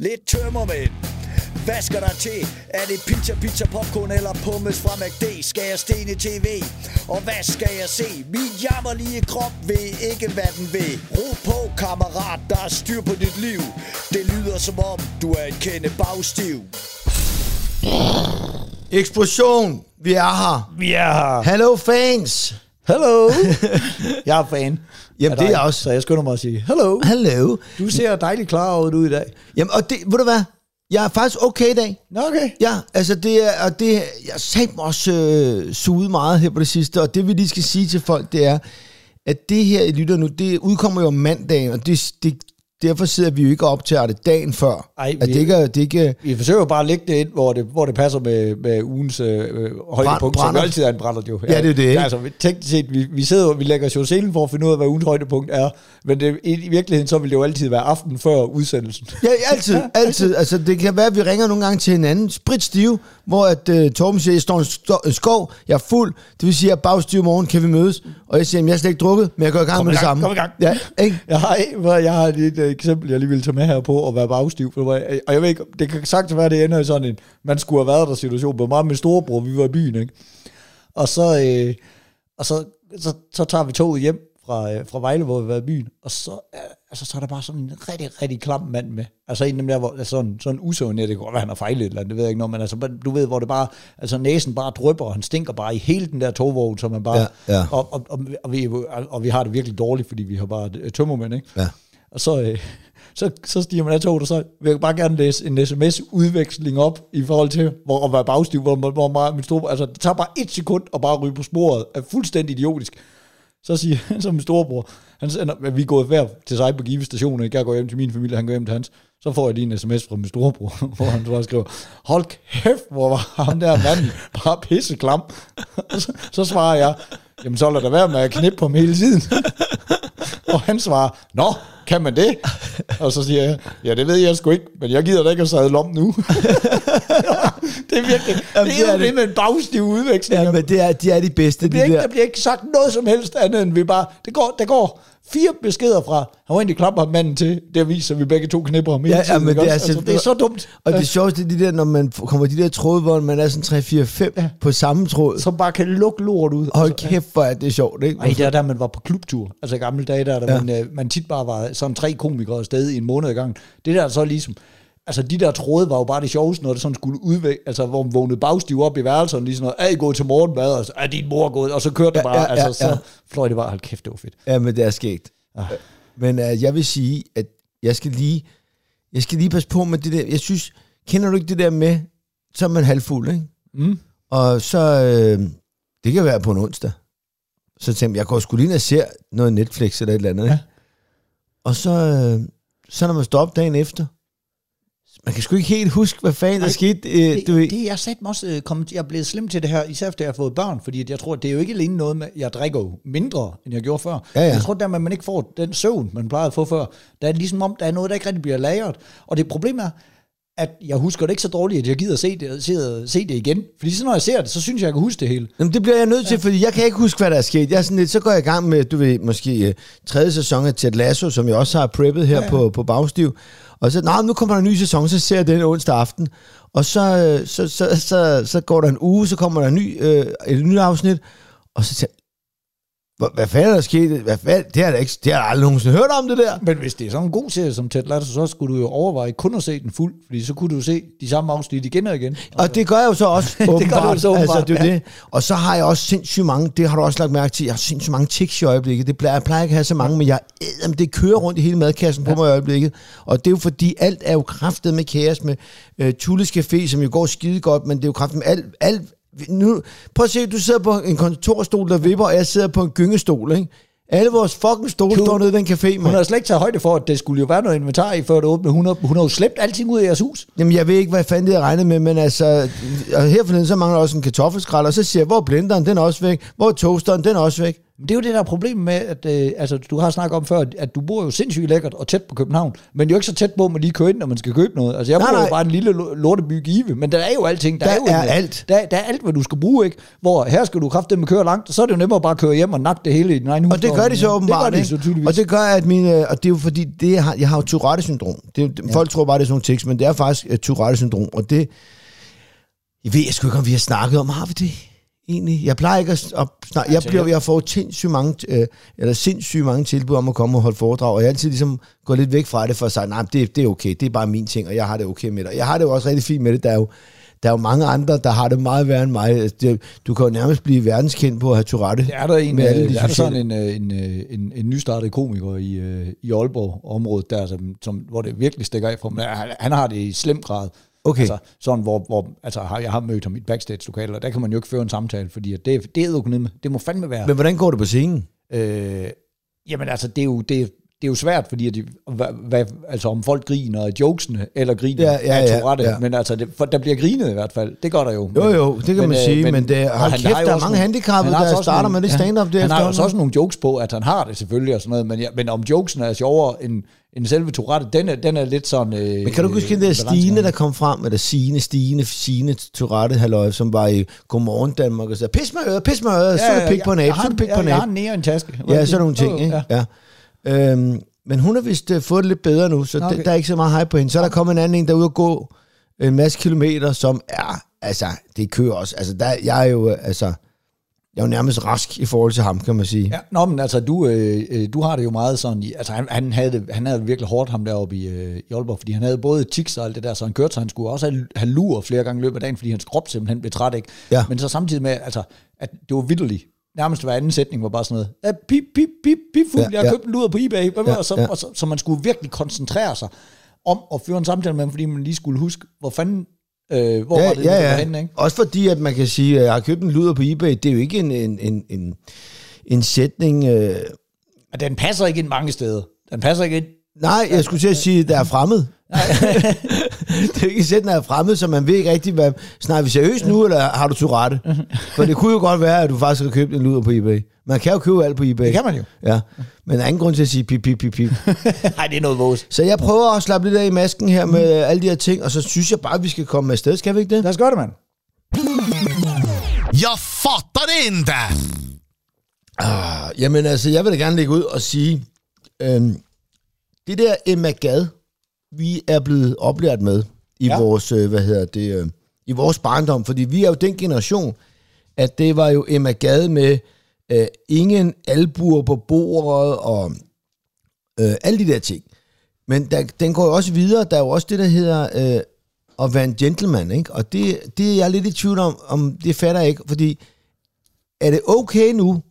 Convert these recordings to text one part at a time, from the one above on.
lidt tømmermænd. Hvad skal der til? Er det pizza, pizza, popcorn eller pommes fra McD? Skal jeg stene tv? Og hvad skal jeg se? Min jammerlige krop ved ikke, hvad den vil. Ro på, kammerat, der er styr på dit liv. Det lyder som om, du er en kende bagstiv. Eksplosion! Vi er her. Vi er her. Hello fans! Hello. jeg er fan. Jamen, det er jeg også. Så jeg skynder mig at sige, hello. Hello. Du ser dejligt klar ud i dag. Jamen, og det, ved du hvad? Jeg er faktisk okay i dag. Nå, okay. Ja, altså det er, og det, jeg sagt mig også øh, suget meget her på det sidste, og det vi lige skal sige til folk, det er, at det her, I lytter nu, det udkommer jo om mandagen, og det, det, derfor sidder vi jo ikke op til det dagen før. Ej, at vi- det ikke, det ikke, Vi forsøger bare at lægge det ind, hvor det, hvor det passer med, med ugens øh, højdepunkt, som brænder. jo altid er en brænder jo. Ja, det er det, ikke? Altså, teknisk set, vi, vi sidder vi lægger jo selen for at finde ud af, hvad ugens højdepunkt er, men det, i, virkeligheden, så vil det jo altid være aften før udsendelsen. Ja, altid, altid. Altså, det kan være, at vi ringer nogle gange til hinanden, spritstive, hvor at, uh, Torben siger, jeg står i en sto- skov, jeg er fuld, det vil sige, at jeg er bagstiv morgen, kan vi mødes? Og jeg siger, "Jamen, jeg har slet ikke drukket, men jeg går i gang Kom med i det gang, samme. kom i gang. Ja, ikke? Jeg har, hvor jeg har øh, eksempel, jeg lige vil tage med her på at være bagstiv. For, jeg- og jeg ved ikke, det kan sagtens være, det ender i sådan en, man skulle have været der situation. Med mig og min storebror, vi var i byen, ikke? Og så, øh, og så, så, så tager vi toget hjem fra, øh, fra Vejle, hvor vi var i byen, og så, øh, altså, så er der bare sådan en rigtig, rigtig klam mand med. Altså en af dem der, hvor, altså sådan, sådan usøvn, det kan godt være, han har fejlet et eller andet, det ved jeg ikke noget, men altså, du ved, hvor det bare, altså næsen bare drypper, og han stinker bare i hele den der togvogn, så man bare, Ja, ja. Og, og, og, og, vi, og vi har det virkelig dårligt, fordi vi har bare øh, tømmermænd, ikke? Ja. Og så, øh, så, så stiger man af toget, og så vil jeg bare gerne læse en sms-udveksling op i forhold til hvor, at være bagstiv, hvor, hvor, hvor meget min store, altså det tager bare et sekund at bare ryge på sporet, er fuldstændig idiotisk. Så siger så min storebror, han sender, at vi er gået hver til sig på Give stationen, ikke? jeg går hjem til min familie, han går hjem til hans, så får jeg lige en sms fra min storebror, hvor han så skriver, hold kæft, hvor var ham der mand bare pisse klam. så, så svarer jeg, jamen så lad der være med at knippe på ham hele tiden. Og han svarer, Nå, kan man det? Og så siger jeg, ja, det ved jeg sgu ikke, men jeg gider da ikke at sadle om nu. det er virkelig, Jamen, det det er er jo det det. med en bagstiv udveksling. Ja, men det er, de er de bedste, det bliver de ikke, der. der bliver ikke sagt noget som helst andet, end vi bare, det går, der går fire beskeder fra, han var egentlig klapper manden til, det viser, at vi begge to knipper ham hele Ja, ja, men det er altså, simpelthen- det er så dumt. Og det sjoveste er de der, når man kommer de der tråde, hvor man er sådan 3, 4, 5 ja. på samme tråd. som bare kan lukke lort ud. Hold Altså, kæft, hvor er det sjovt, ikke? Ej, det er der, man var på klubtur. Altså i gamle dage, der, der Ja. man, øh, man tit bare var sådan tre komikere afsted i en måned ad gangen. Det der så ligesom, altså de der tråde var jo bare det sjoveste, når det sådan skulle udvæk, altså hvor man vågnede bagstiv op i værelserne, lige sådan noget, er I gået til morgenmad, og så er din mor gået, og så kørte det Ja, bare, ja, ja, altså ja. så fløj det bare, hold kæft, det var fedt. Ja, men det er skægt. Ah. Men uh, jeg vil sige, at jeg skal lige, jeg skal lige passe på med det der. Jeg synes, kender du ikke det der med, så er man halvfuld, ikke? Mm. Og så, øh, det kan være på en onsdag. Så tænkte jeg, jeg går sgu lige ind og ser noget Netflix eller et eller andet. Ikke? Ja. Og så, øh, så når man står op dagen efter, man kan sgu ikke helt huske, hvad fanden der Nej, skete. Øh, Det, du ved. det, jeg sagde også øh, kommet, jeg er blevet slem til det her, især efter jeg har fået børn, fordi jeg tror, det er jo ikke alene noget med, jeg drikker jo mindre, end jeg gjorde før. Ja, ja. Jeg tror, der at man ikke får den søvn, man plejede at få før, der er ligesom om, der er noget, der ikke rigtig bliver lagret. Og det problem er, at jeg husker det ikke så dårligt, at jeg gider se det, se, se det igen. Fordi så når jeg ser det, så synes jeg, jeg kan huske det hele. Jamen, det bliver jeg nødt til, ja. fordi jeg kan ikke huske, hvad der er sket. Jeg er sådan lidt, så går jeg i gang med, du ved, måske uh, tredje sæson af Ted Lasso, som jeg også har preppet her ja, ja. På, på Bagstiv. Og så, nej, nu kommer der en ny sæson, så ser jeg den onsdag aften. Og så, øh, så, så, så, så går der en uge, så kommer der en ny, øh, et nyt afsnit, og så tænker jeg, hvad, fanden er der sket? Hvad fanden? Det har jeg ikke, det har jeg aldrig nogensinde hørt om, det der. Men hvis det er sådan en god serie som Ted Lasso, så skulle du jo overveje kun at se den fuld, fordi så kunne du se de samme afsnit igen og igen. Og det gør jeg jo så også, gør du åbenbart. så åbenbart, altså, det er ja. det. Og så har jeg også sindssygt mange, det har du også lagt mærke til, jeg har sindssygt mange tics i øjeblikket. Det plejer, jeg plejer ikke at have så mange, men jeg, æder, det kører rundt i hele madkassen på mig i øjeblikket. Og det er jo fordi, alt er jo kraftet med kaos med uh, Tulles Café, som jo går skide godt, men det er jo kraftet med alt, alt nu, prøv at se, du sidder på en kontorstol, der vipper, og jeg sidder på en gyngestol, ikke? Alle vores fucking stole Du- står nede i den café, Hun man. har slet ikke taget højde for, at det skulle jo være noget inventar i, før det åbnede. Hun har, hun har jo slæbt alting ud af jeres hus. Jamen, jeg ved ikke, hvad fanden det er regnet med, men altså, og her forleden, så mangler også en kartoffelskrald, og så siger jeg, hvor er blenderen, den er også væk, hvor er toasteren, den er også væk. Men det er jo det der problem med, at øh, altså, du har snakket om før, at du bor jo sindssygt lækkert og tæt på København, men jo ikke så tæt på, at man lige kører ind, når man skal købe noget. Altså jeg Nej, bor jo bare en lille lo- lorteby Give, men der er jo alting. Der, Der er, jo er en, alt. Der, der er alt, hvad du skal bruge, ikke? Hvor her skal du kraftedeme køre langt, og så er det jo nemmere bare at køre hjem og nakke det hele i din egen hus. Og det gør de så åbenbart, Det gør de så. Og det gør, at mine, og det er jo fordi, det har, jeg har jo Tourette-syndrom. Det ja. Folk tror bare, det er sådan nogle tekst, men det er faktisk uh, Tourette-syndrom, og det, jeg ved jeg sgu ikke, om vi har snakket om, har vi det egentlig? Jeg plejer ikke at, at snakke, jeg, bliver, jeg- får sindssygt mange, øh, eller sindssygt mange tilbud om at komme og holde foredrag, og jeg er altid ligesom går lidt væk fra det, for at sige, nej, det, det er okay, det er bare min ting, og jeg har det okay med det. Og Jeg har det jo også rigtig fint med det, der er jo, der er jo mange andre, der har det meget værre end mig. Altså, Det, du kan jo nærmest blive verdenskendt på at have Tourette. Der er der en, med alle øh, de der er der sociale- sådan en, øh, en, øh, en, en nystartet komiker i, øh, i Aalborg-området, der, som, som, hvor det virkelig stikker af for ham. Han, han har det i slem grad. Okay. Altså, sådan, hvor, hvor altså, har- jeg har mødt ham i et backstage-lokale, og der kan man jo ikke føre en samtale, fordi det, det er økonomi. Det må fandme være. Men hvordan går det på scenen? Øh, jamen altså, det er jo, det, det er jo svært, fordi at de, hvad, hvad, altså, om folk griner af jokesene, eller griner Ja, ja, af ja, Tourette, ja. men altså, det, for der bliver grinet i hvert fald. Det gør der jo. Jo, jo, det kan man sige, men det- og hold han kæft, der er også mange nogle- handicappede, der så også starter nogle- med det stand-up der Han har så efterhånden. også nogle jokes på, at han har det selvfølgelig og sådan noget, men, ja, men om jokesene er sjovere end, end selve Tourette, den er, den er lidt sådan... Øh, Men kan du huske den der Stine, der kom frem, eller Signe, Stine, Signe Tourette, halløj, som var i Godmorgen Danmark og sagde, pis med øret, pis med øret, så er det pik på en abe, så det pik på en Jeg har abe. en nære en taske. Ja, sådan nogle ting, ikke? Ja. Øhm, men hun har vist uh, fået det lidt bedre nu, så Okay. okay. der er ikke så meget hype på hende. Så er der kommet en anden en, der er ude at gå en masse kilometer, som er, altså, det kører også. Altså, der, jeg er jo, øh, altså, jeg er jo nærmest rask i forhold til ham, kan man sige. Ja, nå, men altså, du, øh, øh, du har det jo meget sådan, altså han, han, havde det, han havde det virkelig hårdt ham deroppe i, øh, i Aalborg, fordi han havde både tics og alt det der, så han kørte, så han skulle også have, have lur flere gange i løbet af dagen, fordi hans krop simpelthen blev træt, ikke? Ja. Men så samtidig med, altså, at det var vidderligt. Nærmest hver anden sætning var bare sådan noget, "Ja, pip, pip, pip, pip, fugl, Ja, jeg har ja. købt en luder på eBay, Hvad Ja, og så, ja. og så, så, man skulle virkelig koncentrere sig om at føre en samtale med ham, fordi man lige skulle huske, hvor fanden, øh, hvor ja, var det, ja, ja. henne, ikke? Også fordi, at man kan sige, at jeg har købt en luder på eBay, det er jo ikke en, en, en, en, en sætning... Øh, den passer ikke ind mange steder. Den passer ikke ind nej, jeg skulle til at sige, at der er fremmed. det er ikke sætning, der er fremmed, så man ved ikke rigtigt, hvad... Snakker vi seriøst nu, eller har du Tourette? For det kunne jo godt være, at du faktisk har købt en luder på eBay. Man kan jo købe alt på eBay. Det kan man jo. Ja, men der er ingen grund til at sige pip, pip, pip, pip. Nej, det er noget vås. Så jeg prøver at slappe lidt af i masken her med alle de her ting, og så synes jeg bare, at vi skal komme afsted. Skal vi ikke det? Lad os gøre det, mand. Jag fattar det inte! Ah, Jamen altså, jeg vil da gerne lægge ud og sige, øhm, det der Emma Gad, vi er blevet oplært med i Ja. vores, øh, hvad hedder det, øh, i vores barndom, fordi vi er jo den generation, at det var jo Emma Gad med øh, ingen albuer på bordet og øh, alle de der ting. Men der, den går jo også videre, der er jo også det, der hedder øh, at være en gentleman, ikke? Og det, det er jeg lidt i tvivl om, om det fatter jeg ikke, fordi er det okay nu,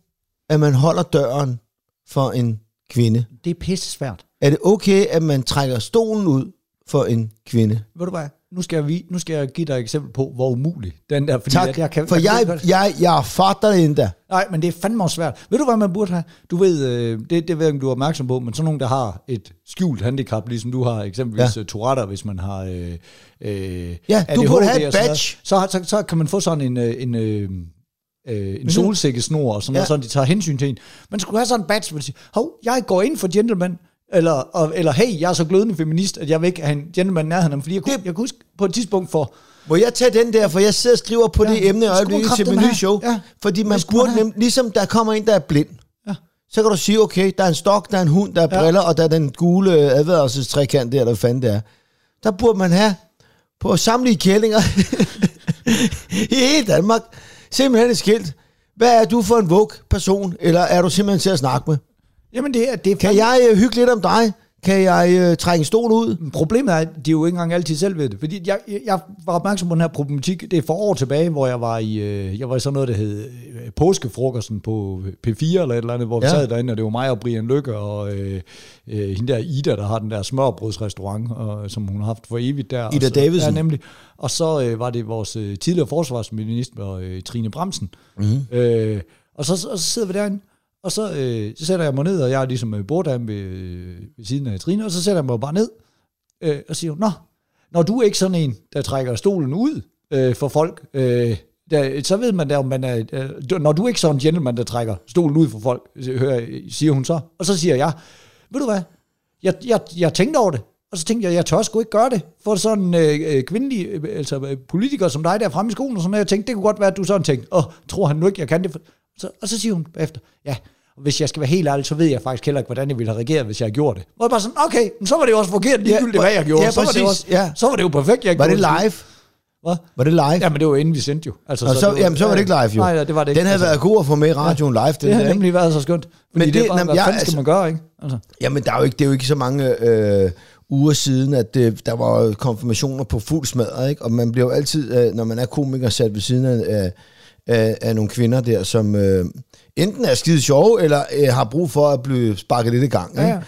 at man holder døren for en kvinde? Det er pisse svært. Er det okay, at man trækker stolen ud for en kvinde? Ved du hvad? Nu skal jeg, vi- nu skal jeg give dig et eksempel på, hvor umulig den der... Fordi Tak, at jeg kan, for jeg, godt- jeg, jeg fatter det endda. Nej, men det er fandme også svært. Ved du, hvad man burde have? Du ved, øh, det, det ved jeg om du er opmærksom på, men sådan nogen, der har et skjult handicap, ligesom du har eksempelvis ja. Ja. Tourette, hvis man har øh, øh, Ja, du burde have et noget, badge. Så, så, så kan man få sådan en, øh, en, øh, øh, en solsikkesnor, og sådan noget, Ja. sådan, de tager hensyn til en. Man skulle have sådan en badge, hvor de siger, hov, jeg går ind for gentleman, eller, og, eller hey, jeg er så glødende feminist, at jeg vil ikke have en gentleman nærheden fordi jeg kunne, Det- jeg kunne huske på et tidspunkt for, Må jeg tage den der, for jeg sidder og skriver på Ja, det emne skulle øjeblikket til min nye show. Ja, Fordi man burde nemt, ligesom der kommer en, der er blind, Ja. så kan du sige, okay, der er en stok, der er en hund, der er Ja. briller, og der er den gule advarselstrækant der, eller hvad fanden det er. Der burde man have på samtlige kællinger i hele Danmark, simpelthen et skilt. Hvad er du for en våg person, eller er du simpelthen til at snakke med? Jamen det er, det er Kan jeg øh, hygge lidt om dig? Kan jeg øh, trække en stol ud? Problemet er, at de jo ikke engang altid selv ved det. Fordi jeg, jeg, var opmærksom på den her problematik. Det er for år tilbage, hvor jeg var i, øh, jeg var i sådan noget, der hed øh, påskefrokosten på P4 eller et eller andet, hvor vi Ja. sad derinde, og det var mig og Brian Lykke og øh, øh, hende der Ida, der har den der smørbrødsrestaurant, og, som hun har haft for evigt der. Ida og så, Davidsen. Ja, nemlig. Og så øh, var det vores øh, tidligere forsvarsminister, øh, Trine Bremsen. Mm. Øh, og, så, og så sidder vi derinde, og så, øh, så sætter jeg mig ned, og jeg er ligesom øh, borddam ved, øh, ved siden af Trine, og så sætter jeg mig bare ned, øh, og siger, Nå, når du er ikke sådan en, der trækker stolen ud øh, for folk, øh, der, så ved man da, om man er... Øh, når du er ikke sådan en gentleman, der trækker stolen ud for folk, øh, hører, øh, siger hun så. Og så siger jeg, ved du hvad, jeg, jeg, jeg tænkte over det, og så tænkte jeg, jeg tør sgu ikke gøre det, for sådan en øh, kvindelig øh, altså, politiker som dig der fremme i skolen, og sådan noget, jeg tænkte, det kunne godt være, at du sådan tænkte, åh, tror han nu ikke, jeg kan det? Så, og så siger hun efter, ja, hvis jeg skal være helt ærlig, så ved jeg faktisk heller ikke, hvordan jeg ville have reageret, hvis jeg gjorde det. Og jeg bare sådan, okay, så var det jo også forkert ligegyldigt, ja, hvad jeg gjorde. Ja, så, var det også, ja. så var det jo perfekt, jeg Var det live? Hvad? Var det live? Ja, men det var inden vi sendte jo. Altså, så, så, det var, jamen, så var det ikke live jo. Nej, ja, det var det ikke. Den havde altså, været god at få med i radioen live. Den det har nemlig været så skønt. Men det, det- er bare, jamen, hvad jeg- skal man gøre, ikke? Altså. Jamen, der er jo ikke, det er jo ikke så mange øh, uger siden, at det, der var konfirmationer på fuld smadret, ikke? Og man bliver jo altid, øh, når man er komiker, sat ved siden af, af, af, af nogle kvinder der, som øh, enten er skide sjove, eller øh, har brug for at blive sparket lidt i gang. Ikke? Ja, ja.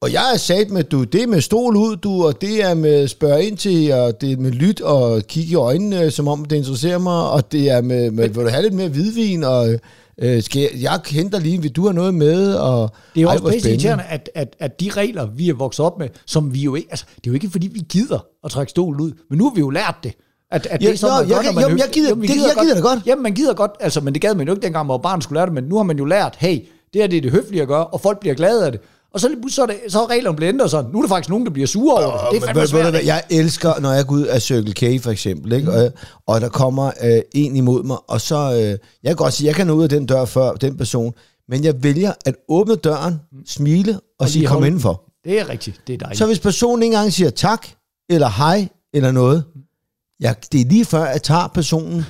Og jeg er sat med, du, det er med stol ud, du, og det er med spørge ind til, og det er med lyt og kigge i øjnene, som om det interesserer mig, og det er med, med vil du have lidt mere hvidvin, og øh, skal jeg, jeg henter lige, vil du have noget med, og Det er jo ej, også pisse irriterende, at, at, at de regler, vi er vokset op med, som vi jo ikke... Altså, det er jo ikke, fordi vi gider at trække stolen ud, men nu har vi jo lært det. At, at Ja, det er sådan, man jeg kan- når man jamen, jeg gider- Jamen, vi det- jeg gider da godt. Jamen, man gider godt, altså, men det gad man jo ikke dengang, hvor barn skulle lære det, men nu har man jo lært, hey, det her det er det høflige at gøre, og folk bliver glade af det. Og så, så, er det, så er reglerne blevet ændret sådan. Nu er der faktisk nogen, der bliver sure over det. Det er fandme svært. hvad, Jeg elsker, når jeg går ud af Circle K for eksempel, ikke? Og, og der kommer øh, en imod mig, og så, øh, jeg kan godt sige, jeg kan nå ud af den dør før den person, men jeg vælger at åbne døren, smile og, og sige, kom indenfor. Det er rigtigt. Det er dejligt. Så hvis personen ikke engang siger tak, eller hej, eller noget, jeg, det er lige før, jeg tager personen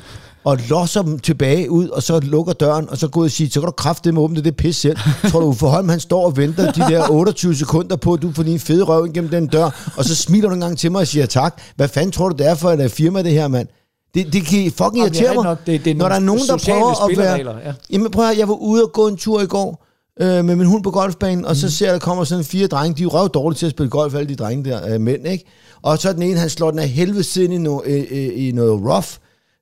og losser dem tilbage ud, og så lukker døren, og så går ud og siger, så kan du kraft med åbne det pis selv. Tror du, Uffe Holm, han står og venter de der 28 sekunder på, at du får din fede røv igennem den dør, og så smiler du en gang til mig og siger tak. Hvad fanden tror du, det er for et øh, firma, det her, mand? Det, det kan fucking det er irritere mig, nok. Det- det er når der er nogen, der prøver at være... ja. Jamen prøv at høre, jeg var ude og gå en tur i går øh, med min hund på golfbanen, og så Mm. ser jeg, der kommer sådan fire drenge. De er jo røv dårlige til at spille golf, alle de drenge der, øh, mænd, ikke? Og så er den ene, han slår den af helvede ind i, no, øh, øh, i noget rough,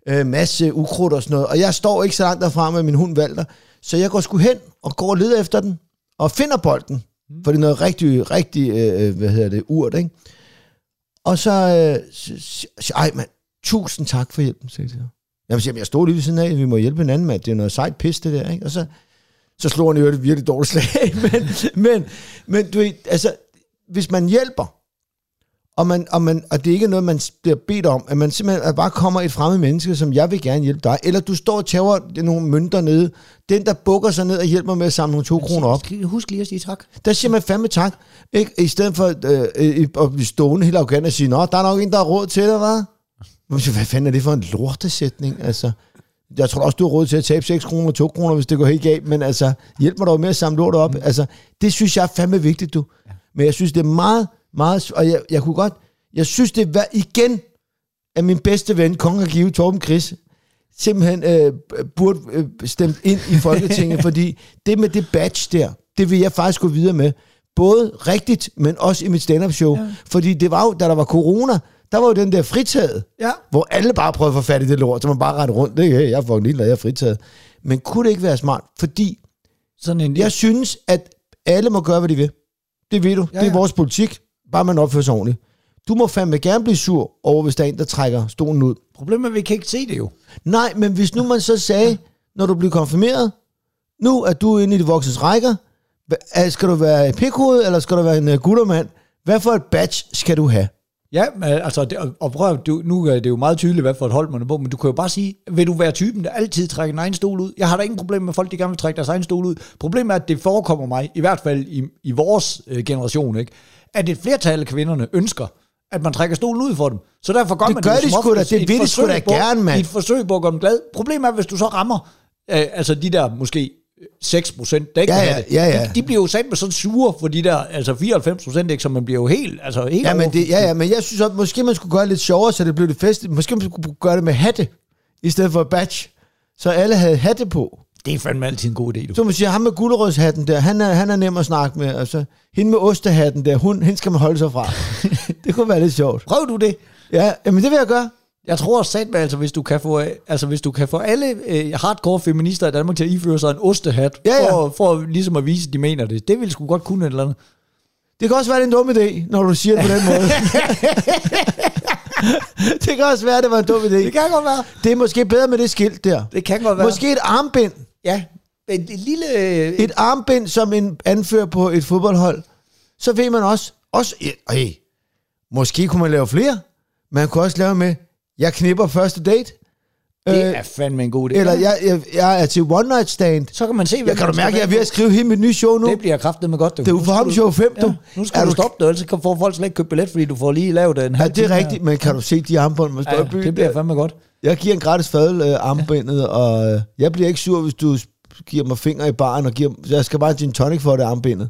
øh, masse ukrudt og sådan noget. Og jeg står ikke så langt derfra med min hund Valter, så jeg går sgu hen og går og leder efter den, og finder bolden. Mm. For det er noget rigtig, rigtig, øh, hvad hedder det, urt, ikke? Og så, øh, så- så- så- ej mand, tusind tak for hjælpen, sagde jeg. Jamen, siger, jeg, stod lige ved siden af, vi må hjælpe hinanden, mand. Det er noget sejt pis, det der, ikke? Og så, så slog han jo et virkelig dårligt slag. men, men, men du ved, altså, hvis man hjælper, og, man, og, man, og det ikke er noget, man bliver bedt om, at man simpelthen at bare kommer et fremmed menneske, som jeg vil gerne hjælpe dig, eller du står og tæver nogle mønter nede, den der bukker sig ned og hjælper med at samle nogle to kroner op, Husk lige at sige tak. der siger man fandme tak. Ikke? I stedet for øh, at blive stående helt arrogant og sige, Nå, der er nok en, der har råd til det, hvad? Hvad fanden er det for en lortesætning? Altså, jeg tror også, du har råd til at tabe 6 kroner og 2 kroner, hvis det går helt galt, men altså, hjælp mig dog med at samle lort op. Altså, det synes jeg er fandme vigtigt, du. Men jeg synes, det er meget, meget, og jeg, jeg kunne godt, jeg synes, det er igen, at min bedste ven, Kong og Give, Torben Chris, simpelthen øh, burde øh, stemt ind i Folketinget, fordi det med det badge der, det vil jeg faktisk gå videre med. Både rigtigt, men også i mit stand-up show. Ja. Fordi det var jo, da der var corona, der var jo den der fritaget, Ja. hvor alle bare prøvede at få fat i det lort, så man bare rette rundt. Det er, hey, jeg er fucking lille, jeg er fritaget. Men kunne det ikke være smart? Fordi Sådan en... jeg synes, at alle må gøre, hvad de vil. Det ved du. Ja, Ja, det er vores politik. Bare man opfører sig ordentligt. Du må fandme gerne blive sur over, hvis der er en, der trækker stolen ud. Problemet er, at vi kan ikke se det jo. Nej, men hvis nu man så sagde, når du bliver konfirmeret, nu er du inde i de voksnes rækker, er- skal du være pikhoved, eller skal du være en uh, guttermand? Hvad for et badge skal du have? Ja, men altså, det, og- prøv, du, nu er det jo meget tydeligt, hvad for et hold man er på, men du kan jo bare sige, vil du være typen, der altid trækker en egen stol ud? Jeg har da ingen problem med folk, der gerne vil trække deres egen stol ud. Problemet er, at det forekommer mig, i hvert fald i, i vores øh, generation, ikke? at et flertal af kvinderne ønsker, at man trækker stolen ud for dem. Så derfor gør Det man gør det de som sgu da. Det vil de sgu forsøg da på- gerne, mand. I et forsøg på at gøre dem glade. Problemet er, hvis du så rammer øh, altså de der måske 6 procent, der ikke Ja, ja, have det. ja, ja. De, de bliver jo sat med sådan sure for de der, altså 94 procent, ikke? Så man bliver jo helt, altså helt Ja, men, det, ja, ja, men jeg synes, at måske man skulle gøre det lidt sjovere, så det blev det fest. Måske man skulle gøre det med hatte, i stedet for badge. Så alle havde hatte på. Det er fandme altid en god idé, du. Så man siger, ham med gulerødshatten der, han er, han er nem at snakke med. Altså, hende med ostehatten der, hun, hende skal man holde sig fra. det kunne være lidt sjovt. Prøv du det. Ja, men det vil jeg gøre. Jeg tror sat med, altså hvis du kan få, øh, altså hvis du kan få alle øh, hardcore feminister i Danmark til at iføre sig en ostehat, Ja, ja. For, for ligesom at vise, at de mener det. Det ville sgu godt kunne et eller andet. Det kan også være det er en dum idé, når du siger det på den måde. det kan også være, det var en dum idé. Det kan godt være. Det er måske bedre med det skilt der. Det kan godt være. Måske et armbind. Ja, et, et lille... Et armbind som en anfører på et fodboldhold. Så ved man også, også hey, måske kunne man lave flere. Man kunne også lave med, jeg knipper første date. Det er fandme en god idé. Eller jeg, jeg, jeg er til one night stand. Så kan man se, Jeg kan du mærke, at jeg er ved at skrive hele mit nye show nu. Det bliver kraftet med godt. Du. Det er jo for ham show 5, du. Ja, nu skal Er du du- stoppe det, ellers kan får folk slet ikke købe billet, fordi du får lige lavet en Ja, halv det er rigtigt, men kan du se de armbånd, her. byen? Ja, det bliver fandme godt. Jeg giver en gratis fadel øh, armbindet, og øh, jeg bliver ikke sur, hvis du giver mig finger i baren, og giver, jeg skal bare have gin tonic for det armbindet.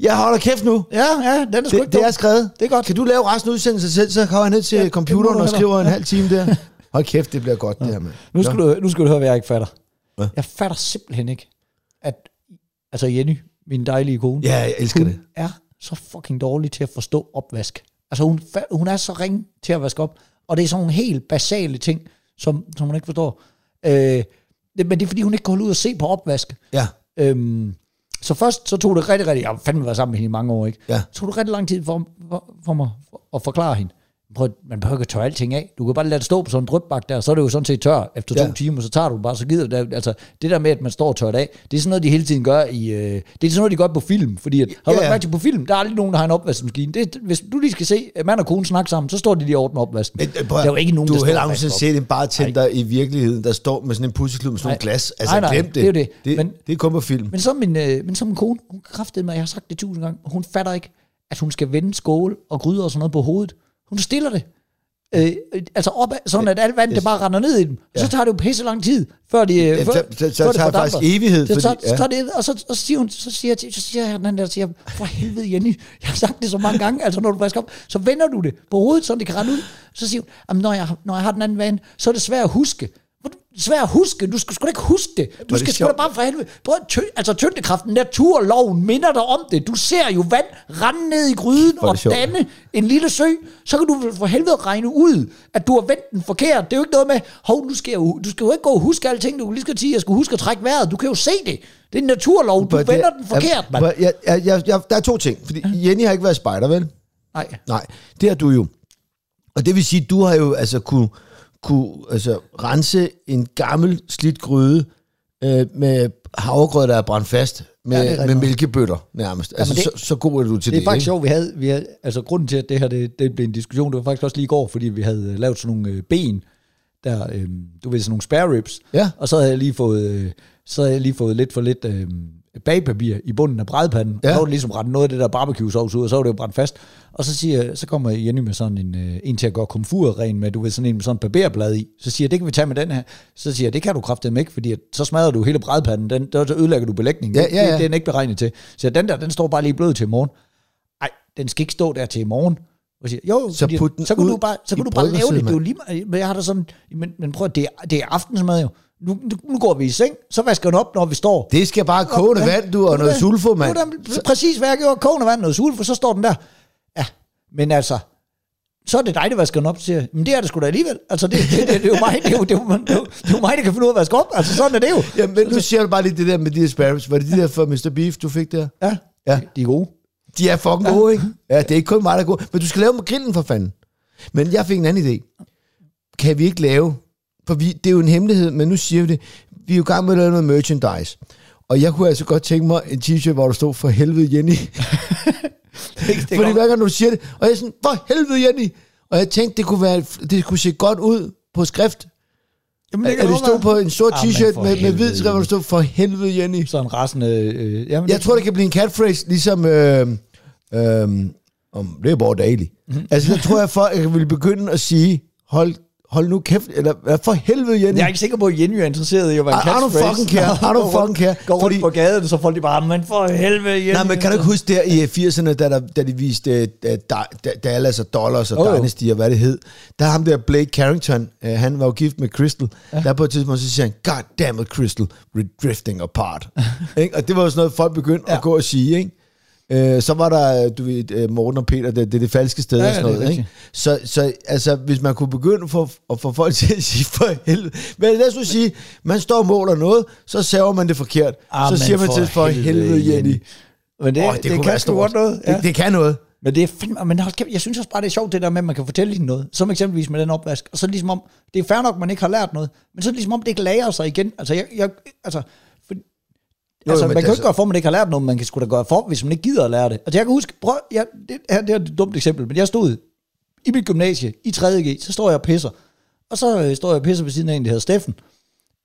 Jeg holder kæft nu. Ja, ja, den er sgu ikke Det, det er skrevet. Det er godt. Kan du lave resten af udsendelsen selv, så kommer jeg ned til Ja, ja, det computeren og skriver en Ja. halv time der. Hold kæft, det bliver godt, det her, mand. Nu skal, du, nu skal du høre, hvad jeg ikke fatter. Hvad? Jeg fatter simpelthen ikke, at altså Jenny, min dejlige kone, Ja, jeg elsker hun det. er så fucking dårlig til at forstå opvask. Altså hun, hun er så ringe til at vaske op, og det er sådan nogle helt basale ting, som, som hun ikke forstår. Øh, det, men det er fordi, hun ikke kan holde ud og se på opvask. Ja, Øhm, så først så tog det rigtig, rigtig, jeg har fandme været sammen med hende i mange år, ikke? Ja. Så tog det rigtig lang tid for, for, for mig at forklare hende. Prøv, man behøver ikke at tørre alting af. Du kan bare lade det stå på sådan en drøbbak der, så er det jo sådan set tør. Efter to Ja. timer, så tager du bare, så gider det. Altså, det der med, at man står og tørrer det af, det er sådan noget, de hele tiden gør i... Øh, det er sådan noget, de gør på film. Fordi at, har du Ja, ja, på film, der er aldrig nogen, der har en opvaskemaskine. Det, hvis du lige skal se mand og kone snakke sammen, så står de lige og ordner opvasken. Men, øh, prøv, der er jo ikke nogen, du der har heller set en bartender i virkeligheden, der står med sådan en pusseklud med sådan nogle Nej. glas. Altså, Nej, nej, glem det. det er det. Det, Men- det er kun på film. Men så min, øh, men så min kone, hun kræftede mig, jeg har sagt det tusind gange, hun fatter ikke, at hun skal vende skål og gryder og sådan noget på hovedet. Hun stiller det. Øh, øh, altså op, sådan at alt vand, det bare render ned i dem. Og så tager det jo pisse lang tid, før de... Ja, før, så- så- så før det tager det faktisk evighed, Så, fordi- så, ja. det, og så, og så siger hun, så siger, så siger jeg den der, siger, for helvede Jenny, jeg har sagt det så mange gange, altså når du vasker op, så vender du det på hovedet, så det kan rende ud. Så siger hun, "Jamen, når jeg, når jeg har den anden vane, så er det svært at huske. Det Svært at huske, du skal sgu da ikke huske det. Du det skal sgu da bare for helvede. Prøv at tø, altså tyngdekraften, naturloven minder dig om det. Du ser jo vand rende ned i gryden og det sjovt. danne en lille sø. Så kan du for helvede regne ud, at du har vendt den forkert. Det er jo ikke noget med, hov, nu skal jeg, du skal jo ikke gå og huske alting. Du kan lige skal sige, at jeg skal huske at trække vejret. Du kan jo se det. Det er en naturlov. Du det- vender den forkert, mand. Jeg, jeg, jeg, jeg, der er to ting. Fordi Jenny har ikke været spejder, vel? Nej. Nej, det har du jo. Og det vil sige, du har jo altså kunne, kunne altså, rense en gammel slidt gryde øh, med havregrød, der er brændt fast, med, Ja, med mælkebøtter nærmest. Altså, det- så, så god er du til Det det, er faktisk ikke? sjovt, vi havde, vi havde, altså grunden til, at det her det, det blev en diskussion, det var faktisk også lige i går, fordi vi havde øh, lavet sådan nogle øh, ben, der, øh, du ved, sådan nogle spare ribs, Ja. og så havde jeg lige fået, øh, så havde jeg lige fået lidt for lidt øh, bagpapir i bunden af brædpanden, Ja. og så var det ligesom brændt noget af det der barbecue sauce ud, og så var det jo brændt fast, og så siger så kommer Jenny med sådan en, øh, en til at gøre komfur ren med, du ved, sådan en med sådan en barberblad i, så siger jeg, det kan vi tage med den her, så siger jeg, det kan du kraftedeme ikke, fordi at, så smadrer du hele brædpanden, den, der, så ødelægger du belægningen, Ja, Det- ja, ja. Det, det er den ikke beregnet til, så den der, den står bare lige blød til i morgen, nej, den skal ikke stå der til i morgen. Og siger, jo, Så put den så kan du bare, så kan du bare lave det. Det er jo lige, men jeg har da sådan, men, men prøv det er, det er aftensmad jo. Nu, nu, går vi i seng, så vasker den op, når vi står. Det skal bare kogende Ja, vand, du, og noget sulfo, mand. Præcis, hvad jeg gjorde. Kogende vand, noget sulfo, så står den der. Ja, men altså, så er det dig, der vasker den op, siger. Men det er det sgu da alligevel. Altså, det, det, det, det, er jo mig, det, er jo, det, er jo, det, er jo, det er jo mig, der kan finde ud af at vaske op. Altså, sådan er det jo. Ja, men nu siger du bare lige det der med de ribs. Var det de der for Mr. Beef, du fik der? Ja, Ja. de er gode. De er fucking gode, ikke? Ja, det er ikke kun mig, der er gode. Men du skal lave dem på grillen for fanden. Men jeg fik en anden idé. Kan vi ikke lave... For vi, det er jo en hemmelighed, men nu siger vi det. Vi er jo i gang med at lave noget merchandise. Og jeg kunne altså godt tænke mig en t-shirt, hvor der stod for helvede Jenny. Det, Fordi hver gang du siger det, og jeg er sådan, for helvede Jenny. Og jeg tænkte, det kunne, være, det kunne se godt ud på skrift. Jamen, At det stod på en sort Ah, t-shirt for med, med hvid skrift, hvor der stod for helvede Jenny. Sådan rasende... Øh, jamen, Jeg tror, det kan blive en catphrase, ligesom... Øh, øh, om det er bare daily. Mm-hmm. Altså, der tror jeg, folk vil begynde at sige, hold, hold nu kæft, eller hvad for helvede, Jenny. Jeg er ikke sikker på, at Jenny er interesseret i at være en I don't catchphrase. fucking care. I don't Går rundt- fucking care. Går rundt Fordi- på gaden, så folk de bare, men for helvede, Jenny. Nej, men kan du ikke huske der i 80'erne, da, der, da de viste uh, da, da, Dallas og Dollars og oh. Dynasty og hvad det hed, der ham der Blake Carrington, uh, han var jo gift med Crystal, ja. der på et tidspunkt så siger han, God damn it, Crystal, we're drifting apart. ikke? Og det var jo sådan noget, folk begyndte. Ja. at gå og sige, ikke? Øh, så var der, du ved, øh, Morten og Peter, det, det er det falske sted Ja, og sådan det noget, ikke? Så, så altså, hvis man kunne begynde for, at få folk til at sige for helvede, men lad os nu sige, man står og måler noget, så saver man det forkert, Ah, så siger man til for helvede, helvede, Jenny. Men det, oh, det, det kan sgu godt noget. Ja. Det, det kan noget. Men det er fandme, men hold kæft, jeg synes også bare, det er sjovt, det der med, at man kan fortælle hende noget. Som eksempelvis med den opvask. Og så ligesom om, det er fair nok, man ikke har lært noget. Men så ligesom om, det ikke lærer sig igen. Altså, jeg, jeg altså, Jo, altså, man kan jo altså- ikke gøre for, at man ikke har lært noget, men man kan sgu da gøre for, hvis man ikke gider at lære det. Altså, jeg kan huske, prøv, jeg, det, her, det er et dumt eksempel, men jeg stod i mit gymnasie i 3.G, så står jeg og pisser. Og så øh, står jeg og pisser ved siden af en, der hedder Steffen.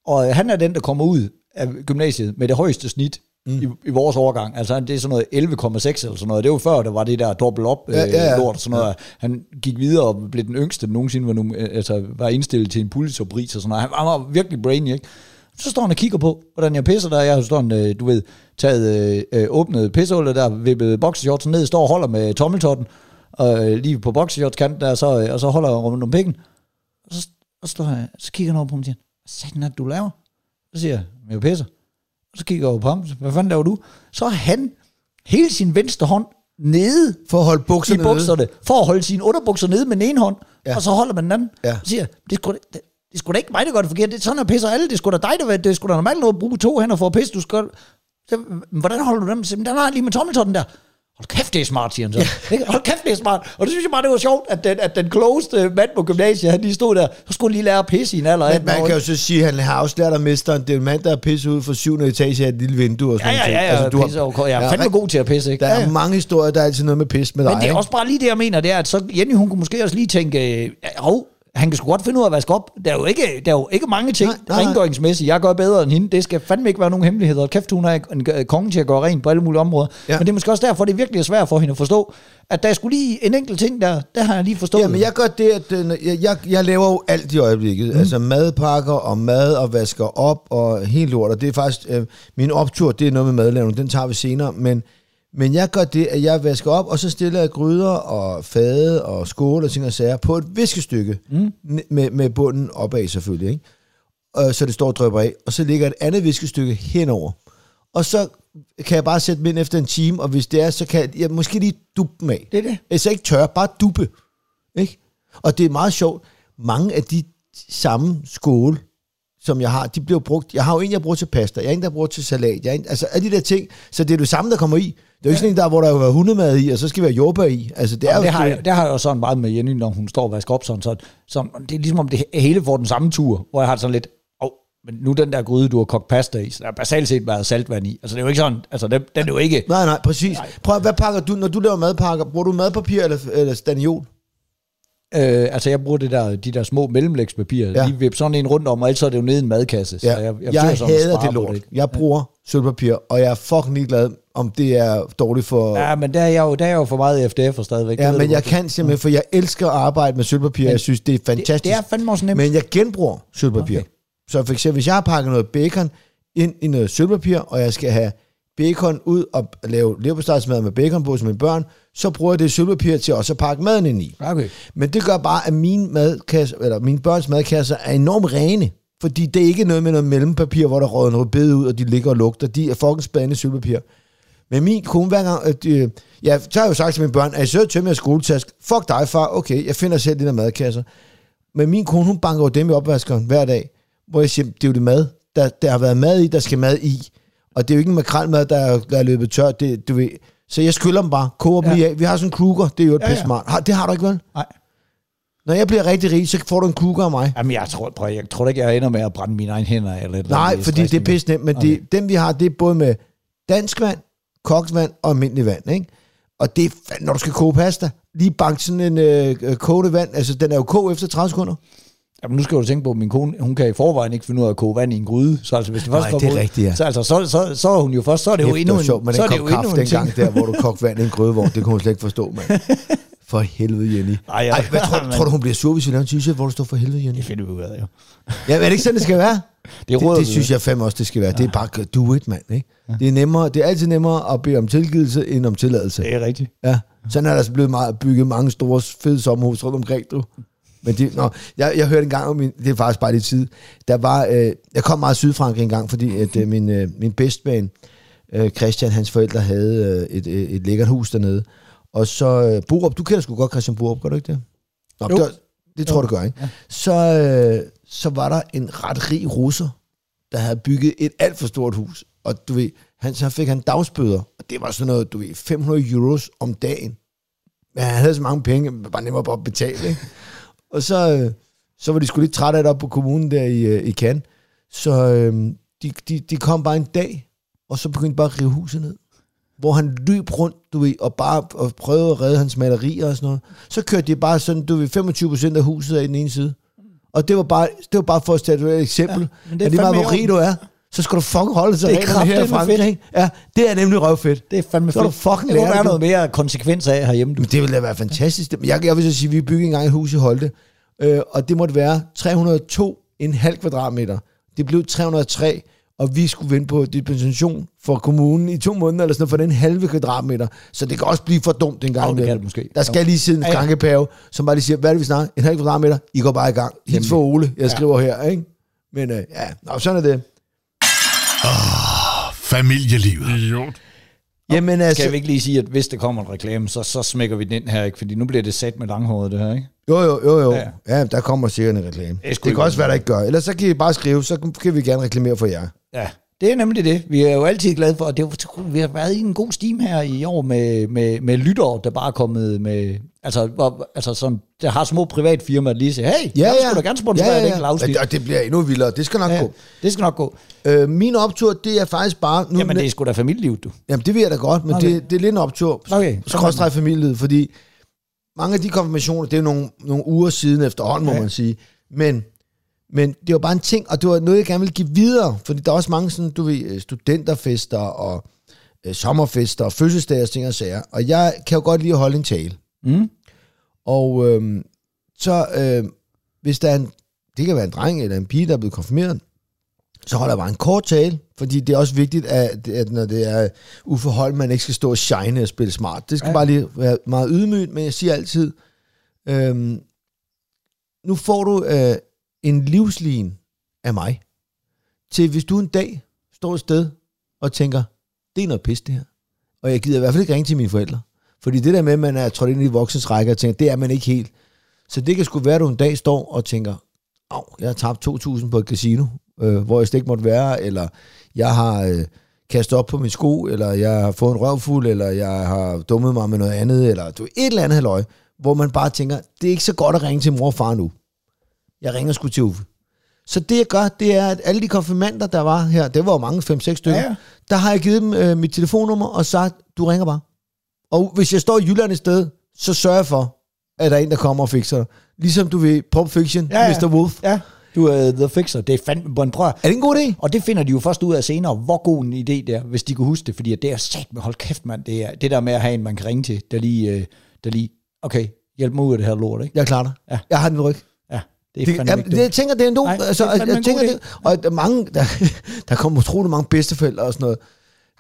Og øh, han er den, der kommer ud af gymnasiet med det højeste snit mm. i, i vores årgang. Altså det er sådan noget 11,6 eller sådan noget. Det var før, der var det der dobbelt op Ja, øh, ja, ja. lort og sådan noget. Han gik videre og blev den yngste, der nogensinde var, nu, øh, altså, var indstillet til en Pulitzerpris og sådan noget. Han var, han var virkelig brainy, ikke? Så står han og kigger på, hvordan jeg pisser der. Jeg har sådan, øh, du ved, taget øh, øh, åbnet pissehullet der, vippet boxershortsen ned, står og holder med tommeltotten, og øh, lige på boxershortskanten der, så, øh, og så holder jeg rundt om pikken. Og så, og så, står jeg, så kigger han over på mig og siger, hvad satan er det, du laver? Så siger jeg, jeg pisser. Og så kigger jeg over på ham, hvad fanden laver du? Så har han hele sin venstre hånd nede For at holde i bukserne nede. bukserne, for at holde sine underbukser nede med den ene hånd, Ja. og så holder man den anden. Ja. Så siger det er det, det sgu da ikke mig, der gør det forkert. Det er sådan, at pisser alle. Det sgu da dig, der det sgu da normalt noget at bruge to hænder for at pisse. Du skal, så, hvordan holder du dem? Så, "Men den har lige med tommeltotten der. Hold kæft, det er smart, siger han så. Ja. Hold kæft, det er smart. Og det synes jeg bare, det var sjovt, at den, at den closed mand på gymnasiet, han lige stod der, så skulle lige lære at pisse i en alder Men 18 man kan jo så sige, at han har også lært af mesteren. Det er en mand, der er pisset ud fra syvende etage af et lille vindue og Ja, sådan ja, ja, ja, Altså, altså, pisse over, jeg er Ja, fandme god til at pisse, ikke? Der Ja, er ja. mange historier, der er altid noget med pis med dig. Men det er ikke? også bare lige det, jeg mener, det er, at så Jenny, hun kunne måske også lige tænke, øh, han kan sgu godt finde ud af at vaske op. Der er jo ikke, der er jo ikke mange ting Nej, nej, rengøringsmæssigt, jeg gør bedre end hende. Det skal fandme ikke være nogen hemmeligheder. Kæft, hun er en konge til at gøre rent på alle mulige områder. Ja. Men det er måske også derfor, det er virkelig svært for hende at forstå, at der er skulle lige en enkelt ting der, der har jeg lige forstået. Ja, men jeg gør det, at øh, jeg, jeg, jeg laver jo alt i øjeblikket. Mm. Altså madpakker og mad og vasker op og helt lort. Og det er faktisk, øh, min optur, det er noget med madlavning, den tager vi senere. Men, men jeg gør det, at jeg vasker op, og så stiller jeg gryder og fade og skåle og ting og sager på et viskestykke. Mm. Med, med bunden opad selvfølgelig, ikke? Og, så det står og drypper af. Og så ligger et andet viskestykke henover. Og så kan jeg bare sætte dem ind efter en time, og hvis det er, så kan jeg, jeg måske lige duppe dem af. Det er det. Altså ikke tør, bare duppe. Ikke? Og det er meget sjovt. Mange af de samme skåle, som jeg har, de bliver brugt. Jeg har jo en, jeg bruger til pasta. Jeg har en, der bruger til salat. Jeg har en, altså alle de der ting. Så det er det samme, der kommer i. Det er jo ikke sådan en, der, hvor der er hundemad i, og så skal vi have jordbær i. Altså, det er Ja, jo det, har jeg, det har jeg jo sådan meget med Jenny, når hun står og vasker op sådan. Så, så det er ligesom om det hele får den samme tur, hvor jeg har sådan lidt, åh, men nu den der gryde, du har kogt pasta i, så der har basalt set været saltvand i. Altså det er jo ikke sådan, altså den, den er jo ikke... Nej, nej, præcis. Prøv, at- hvad pakker du, når du laver madpakker? Bruger du madpapir eller, eller staniol? Øh, altså jeg bruger det der, de der små mellemlægspapirer, Ja. ja. de vipper sådan en rundt om, og ellers så er det jo nede i en madkasse. Så Ja. jeg, Jeg, jeg, hader det lort. det. Jeg bruger sølvpapir, og jeg er fucking ligeglad, om det er dårligt for... Ja, men der er jeg jo, der er jeg jo for meget FDF og stadigvæk. Ja, Det men du jeg godt. kan simpelthen, for jeg elsker at arbejde med sølvpapir. Men Jeg synes, det er det, fantastisk. det er fandme også nemt. Men jeg genbruger sølvpapir. Okay. Så for eksempel, hvis jeg har pakket noget bacon ind i noget sølvpapir, og jeg skal have bacon ud og lave leverpostejsmad med bacon på som mine børn, så bruger jeg det sølvpapir til også at pakke maden ind i. Okay. Men det gør bare, at mine, madkasse, eller mine børns madkasser er enormt rene. Fordi det er ikke noget med noget mellempapir, hvor der råder noget bed ud, og de ligger og lugter. De er fucking spændende sølvpapir. Men min kone, hver gang... At, øh, ja, så har jeg jo sagt til mine børn, at I søger til med skoletask. Fuck dig, far. Okay, jeg finder selv de der madkasser. Men min kone, hun banker jo dem i opvaskeren hver dag. Hvor jeg siger, det er jo det mad. Der, der har været mad i, der skal mad i. Og det er jo ikke en makrelmad, der er, der er løbet tør. Det, du ved. Så jeg skylder dem bare. Koger dem Ja. lige af. Vi har sådan en kruger. Det er jo et ja, pisse smart. Har, det har du ikke, vel? Nej. Når jeg bliver rigtig rig, så får du en kruger af mig. Jamen, jeg tror, prøv, jeg tror ikke, jeg ender med at brænde mine egne hænder. Eller eller Nej, i fordi det er pisse nemt, men okay. det, dem vi har, det er både med dansk vand, koksvand og almindelig vand, ikke? Og det er, når du skal koge pasta, lige bank sådan en øh, øh, kogende vand, altså den er jo kog efter 30 sekunder. Jamen, nu skal du tænke på, at min kone, hun kan i forvejen ikke finde ud af at koge vand i en gryde. Så altså, hvis det først Nej, kommer det er ud, rigtigt, ja. så, altså, så, så, så, er hun jo først, så er det jo Kæft, endnu en, sjovt, men så er det jo endnu en ting. dengang der, hvor du kogte vand i en grydevogn, det kunne hun slet ikke forstå, mand. For helvede, Jenny. Ej, ja. Ej, hvad tror, tror du, hun bliver sur, hvis vi laver en t-shirt, hvor du står for helvede, Jenny? Det finder vi ud af, jo. Ja, er det ikke sådan, det skal være? Det, Det, det synes jeg fandme også, det skal være. Det er bare do it, mand. Ikke? Det, er nemmere, det er altid nemmere at bede om tilgivelse, end om tilladelse. Det er rigtigt. Ja, sådan er der altså blevet meget, bygget mange store, fede sommerhus rundt omkring, du. Men det, nå, jeg, jeg hørte en gang, om min, det er faktisk bare lidt tid, der var, øh, jeg kom meget Sydfrankrig en gang, fordi at, øh, min, øh, min bedstman, øh, Christian, hans forældre, havde øh, et, et, et lækkert hus dernede. Og så, øh, Borup, du kender sgu godt Christian Borup, gør du ikke det? Nå, Jo. det, det tror Jo. du gør, ikke? Ja. Så, øh, så var der en ret rig russer, der havde bygget et alt for stort hus. Og du ved, han, så fik han dagsbøder. Og det var sådan noget, du ved, 500 euros om dagen. Men han havde så mange penge, bare nemmere bare at betale. Ikke? Og så, øh, så var de sgu lidt trætte af det op på kommunen der i, øh, i Cannes. Så øh, de, de, de kom bare en dag, og så begyndte bare at rive huset ned. Hvor han løb rundt, du ved, og bare og prøvede at redde hans malerier og sådan noget. Så kørte de bare sådan, du ved, 25 procent af huset af den ene side. Og det var bare, det var bare for at statuere et eksempel. Ja, men det er at lige meget, hvor rig du er, så skal du fucking holde er reglerne her i kraftedeme Frankrig. fedt. ikke? Ja, det er nemlig røvfedt. Det er fandme Så er du fedt. fucking det lærer være noget mere konsekvens af herhjemme. Du. Men det ville da være fantastisk. Jeg, jeg vil så sige, at vi byggede engang et hus i Holte, øh, og det måtte være 302,5 kvadratmeter. Det blev 303, og vi skulle vente på dispensation for kommunen i to måneder, eller sådan noget, for den halve kvadratmeter. Så det kan også blive for dumt en gang. Jo, det kan det måske. Der skal lige sidde en Ja, ja. skankepave, som bare lige siger, hvad er det, vi snakker? En halv kvadratmeter? I går bare i gang. Nemlig. for Ole, jeg Ja. skriver her, ikke? Men øh, ja, Nå, sådan er det. Familielivet. Idiot. Jamen altså, Skal vi ikke lige sige, at hvis der kommer en reklame, så, så smækker vi den ind her, ikke? Fordi nu bliver det sat med langhåret, det her, ikke? jo jo, jo, jo. Ja. Ja. der kommer sikkert en reklame. Det Det, kan også være, der ikke gør. Ellers så kan I bare skrive, så kan vi gerne reklamere for jer. Ja, det er nemlig det. Vi er jo altid glade for, og det vi har været i en god steam her i år med, med, med lyttere, der bare er kommet med, altså, hvor, altså som, der har små privatfirmaer, der lige siger, hey, Ja, jeg ja. skulle da gerne sponsorere ja, ja, ja. et enkelt afsnit. Ja, det bliver endnu vildere. Det skal nok Ja, gå. det skal nok gå. Øh, min optur, det er faktisk bare... Nu, Jamen, det er sgu da familielivet, du. Jamen, det ved jeg da godt, men Okay. okay. det, det er lidt en optur. Okay. Skråstrej familielivet, fordi mange af de konfirmationer, det er jo nogle, nogle uger siden efterhånden, må Ja. man sige. Men, men det var bare en ting, og det var noget, jeg gerne ville give videre, fordi der er også mange sådan, du ved, øh, studenterfester og øh, sommerfester og fødselsdage og ting og sager. Og jeg kan jo godt lide at holde en tale. Mm. Og øh, så, øh, hvis der er en, det kan være en dreng eller en pige, der er blevet konfirmeret, så holder jeg bare en kort tale, fordi det er også vigtigt, at, at når det er uforhold, man ikke skal stå og shine og spille smart. Det skal Ja. bare lige være meget ydmygt, men jeg siger altid, øh, nu får du øh, en livslin af mig, til hvis du en dag står et sted og tænker, det er noget pis det her, og jeg gider i hvert fald ikke ringe til mine forældre, fordi det der med, at man er trådt ind i voksens række og tænker, det er man ikke helt. Så det kan sgu være, at du en dag står og tænker, Au, jeg har tabt 2.000 på et casino, øh, hvor jeg slet ikke måtte være, eller jeg har øh, kastet op på min sko, eller jeg har fået en røvfuld, eller jeg har dummet mig med noget andet, eller du et eller andet halløj, hvor man bare tænker, det er ikke så godt at ringe til mor og far nu. Jeg ringer sgu til Uffe. Så det jeg gør, det er, at alle de konfirmander, der var her, det var jo mange, 5-6 stykker, Ja, ja, der har jeg givet dem øh, mit telefonnummer og sagt, du ringer bare. Og hvis jeg står i Jylland et sted, så sørger jeg for, at der er en, der kommer og fikser det. Ligesom du ved, Pulp Fiction, Ja, ja, ja. Mr. Wolf. Ja, du er the fixer. Det er fandme på en prøv. Er det en god idé? Og det finder de jo først ud af senere, hvor god en idé det er, hvis de kan huske det. Fordi det er sat med, hold kæft mand, det er det der med at have en, man kan ringe til, der lige, øh, der lige okay, hjælp mig ud af det her lort, ikke? Jeg klarer dig. Ja. Jeg har den ryg. Ja, det er Det, jamen, det, jeg tænker, det er. Nej, altså, det er jeg tænker, det, og der, er mange, der, der kommer utrolig mange bedsteforældre og sådan noget.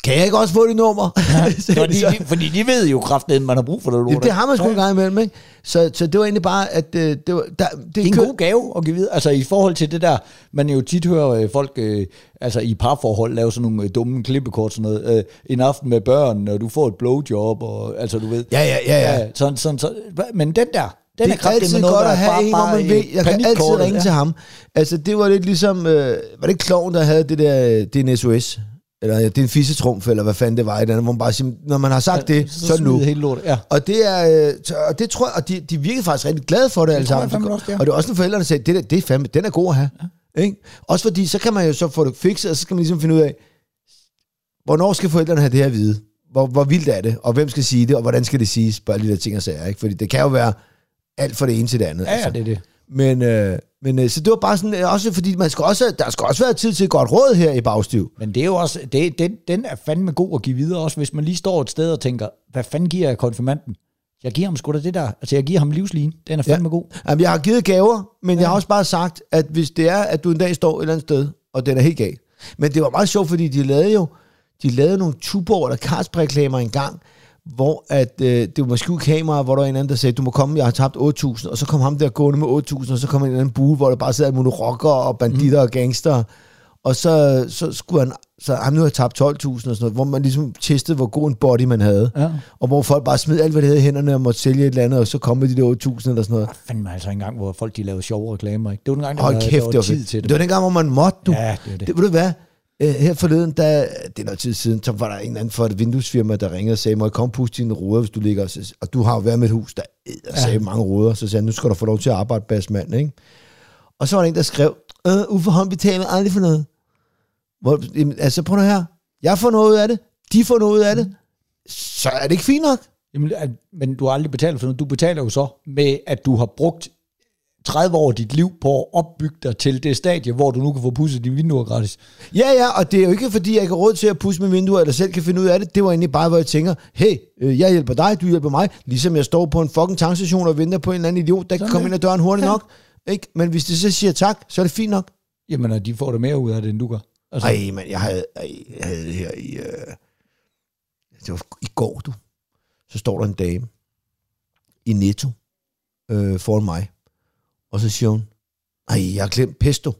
Kan jeg ikke også få dit nummer? Så- fordi, de, fordi de ved jo kraftigt, man har brug for det lort. Jamen, det har man sgu ja. en gang imellem, ikke? Så, så det var egentlig bare, at øh, det var... Der, det, Det er en kør- god gave at give videre. Altså i forhold til det der, man jo tit hører øh, folk øh, altså i parforhold lave sådan nogle øh, dumme klippekort, sådan noget, øh, en aften med børn, og du får et blowjob, og altså du ved. Ja, ja, ja, ja. sådan, sådan, så, men den der, den det er er altid noget, godt at have bare, en, hvor man ved, jeg kan altid ringe til ham. Altså, det var lidt ligesom, øh, var det Kloven, der havde det der, det er en SOS? Eller ja, det er en fissetrumf, eller hvad fanden det var, eller andet, hvor man bare siger, når man har sagt det, så, det nu. hele lortet. Ja. Og det er, øh, så- og det tror jeg, og de, de virkede faktisk rigtig glade for det, alle tror jeg sammen. også, det er. Og det er også, når forældrene sagde, det, der, det er fandme, den er god at have. Ja. Ikke? Også fordi, så kan man jo så få det fikset, og så skal man ligesom finde ud af, hvornår skal forældrene have det her at vide? Hvor, hvor vildt er det? Og hvem skal sige det? Og hvordan skal det siges? Bare lige der ting og sager, ikke? Fordi det kan jo være alt fra det ene til det andet. Ja, ja, det er det. Men, øh, men øh, så det var bare sådan, øh, også fordi man skal også, der skal også være tid til et godt råd her i bagstiv. Men det er jo også, det, den, den er fandme god at give videre, også hvis man lige står et sted og tænker, hvad fanden giver jeg konfirmanden? Jeg giver ham sgu da det der. Altså, jeg giver ham livslin. Den er fandme ja. god. Jamen, jeg har givet gaver, men ja. jeg har også bare sagt, at hvis det er, at du en dag står et eller andet sted, og den er helt gal. Men det var meget sjovt, fordi de lavede jo de lavede nogle Tuborg eller Carlsberg-reklamer engang, hvor at, øh, det var skjult kamera, hvor der var en anden, der sagde, du må komme, jeg har tabt 8.000, og så kom ham der gående med 8.000, og så kom en anden bue, hvor der bare sad nogle rockere og banditter mm. og gangster, og så, så skulle han, så ham nu har tabt 12.000 og sådan noget, hvor man ligesom testede, hvor god en body man havde, Ja. og hvor folk bare smed alt, hvad de havde i hænderne, og måtte sælge et eller andet, og så kom med de der 8.000 eller sådan noget. Der fandme altså en gang, hvor folk de lavede sjove reklamer. Ikke? Det var den gang, der, Hold var, kæft, der var det var tid fedt. til Det det. var dengang, hvor man måtte, du. Ja, det det. det ved du hvad? Øh, her forleden, der, det er noget tid siden, så var der en eller anden fra et vinduesfirma, der ringede og sagde, må jeg komme puste dine ruder, hvis du ligger, og, og du har jo været med et hus, der sagde ja. mange ruder, så sagde han, nu skal du få lov til at arbejde, basmand, ikke? Og så var der en, der skrev, øh, Uffe Holm betaler aldrig for noget. Hvor, jamen, altså, prøv nu her. Jeg får noget ud af det, de får noget ud af det, så er det ikke fint nok. Jamen, men du har aldrig betalt for noget. Du betaler jo så med, at du har brugt 30 år af dit liv på at opbygge dig til det stadie, hvor du nu kan få pudset dine vinduer gratis. Ja, ja, og det er jo ikke, fordi jeg ikke har råd til at pusse mine vinduer, eller selv kan finde ud af det. Det var egentlig bare, hvor jeg tænker, hey, øh, jeg hjælper dig, du hjælper mig. Ligesom jeg står på en fucking tankstation og venter på en eller anden idiot, der kan Sådan komme det. ind ad døren hurtigt Ja. nok. Ikke? Men hvis det så siger tak, så er det fint nok. Jamen, og de får det mere ud af det, end du gør. Altså, Ej, men jeg havde, ej, jeg havde det her i... Øh, det var i går, du. Så står der en dame i Netto øh, foran mig. Og så siger hun, ej, jeg har glemt pesto.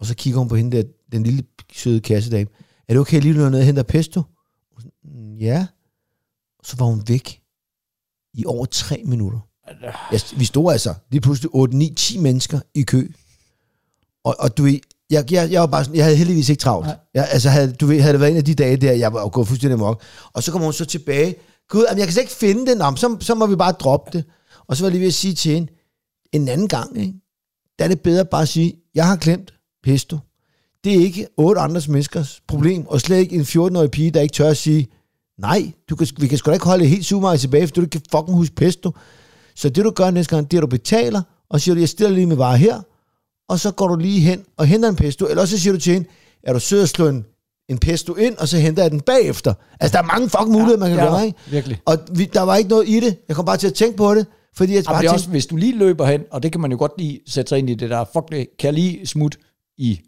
Og så kigger hun på hende der, den lille søde kassedame. Er det okay, lige løber ned og henter pesto? "Mm, Ja. Og så var hun væk i over tre minutter. Jeg, vi stod altså lige pludselig 8, 9, 10 mennesker i kø. Og, og du ved, jeg, jeg, jeg, var bare sådan, jeg havde heldigvis ikke travlt. Nej. Jeg, altså, havde, du ved, havde det været en af de dage der, jeg var gået fuldstændig amok. Og så kommer hun så tilbage. Gud, jamen, jeg kan slet ikke finde det. Nå, men så, så må vi bare droppe det. Og så var jeg lige ved at sige til hende, en anden gang, ikke? der er det bedre bare at sige, jeg har glemt pesto. Det er ikke otte andres menneskers problem, og slet ikke en 14-årig pige, der ikke tør at sige, nej, du kan, vi kan sgu da ikke holde helt supermarked tilbage, for du ikke kan fucking huske pesto. Så det du gør næste gang, det er, at du betaler, og siger, du, jeg stiller lige med varer her, og så går du lige hen og henter en pesto, eller også så siger du til hende, er du sød at slå en, en pesto ind, og så henter jeg den bagefter. Altså, der er mange fucking muligheder, man kan er gøre, ikke? Virkelig. Og vi, der var ikke noget i det. Jeg kom bare til at tænke på det, fordi jeg bare det er også, hvis du lige løber hen, og det kan man jo godt lige sætte sig ind i det der, fuck det, kan jeg lige smut i,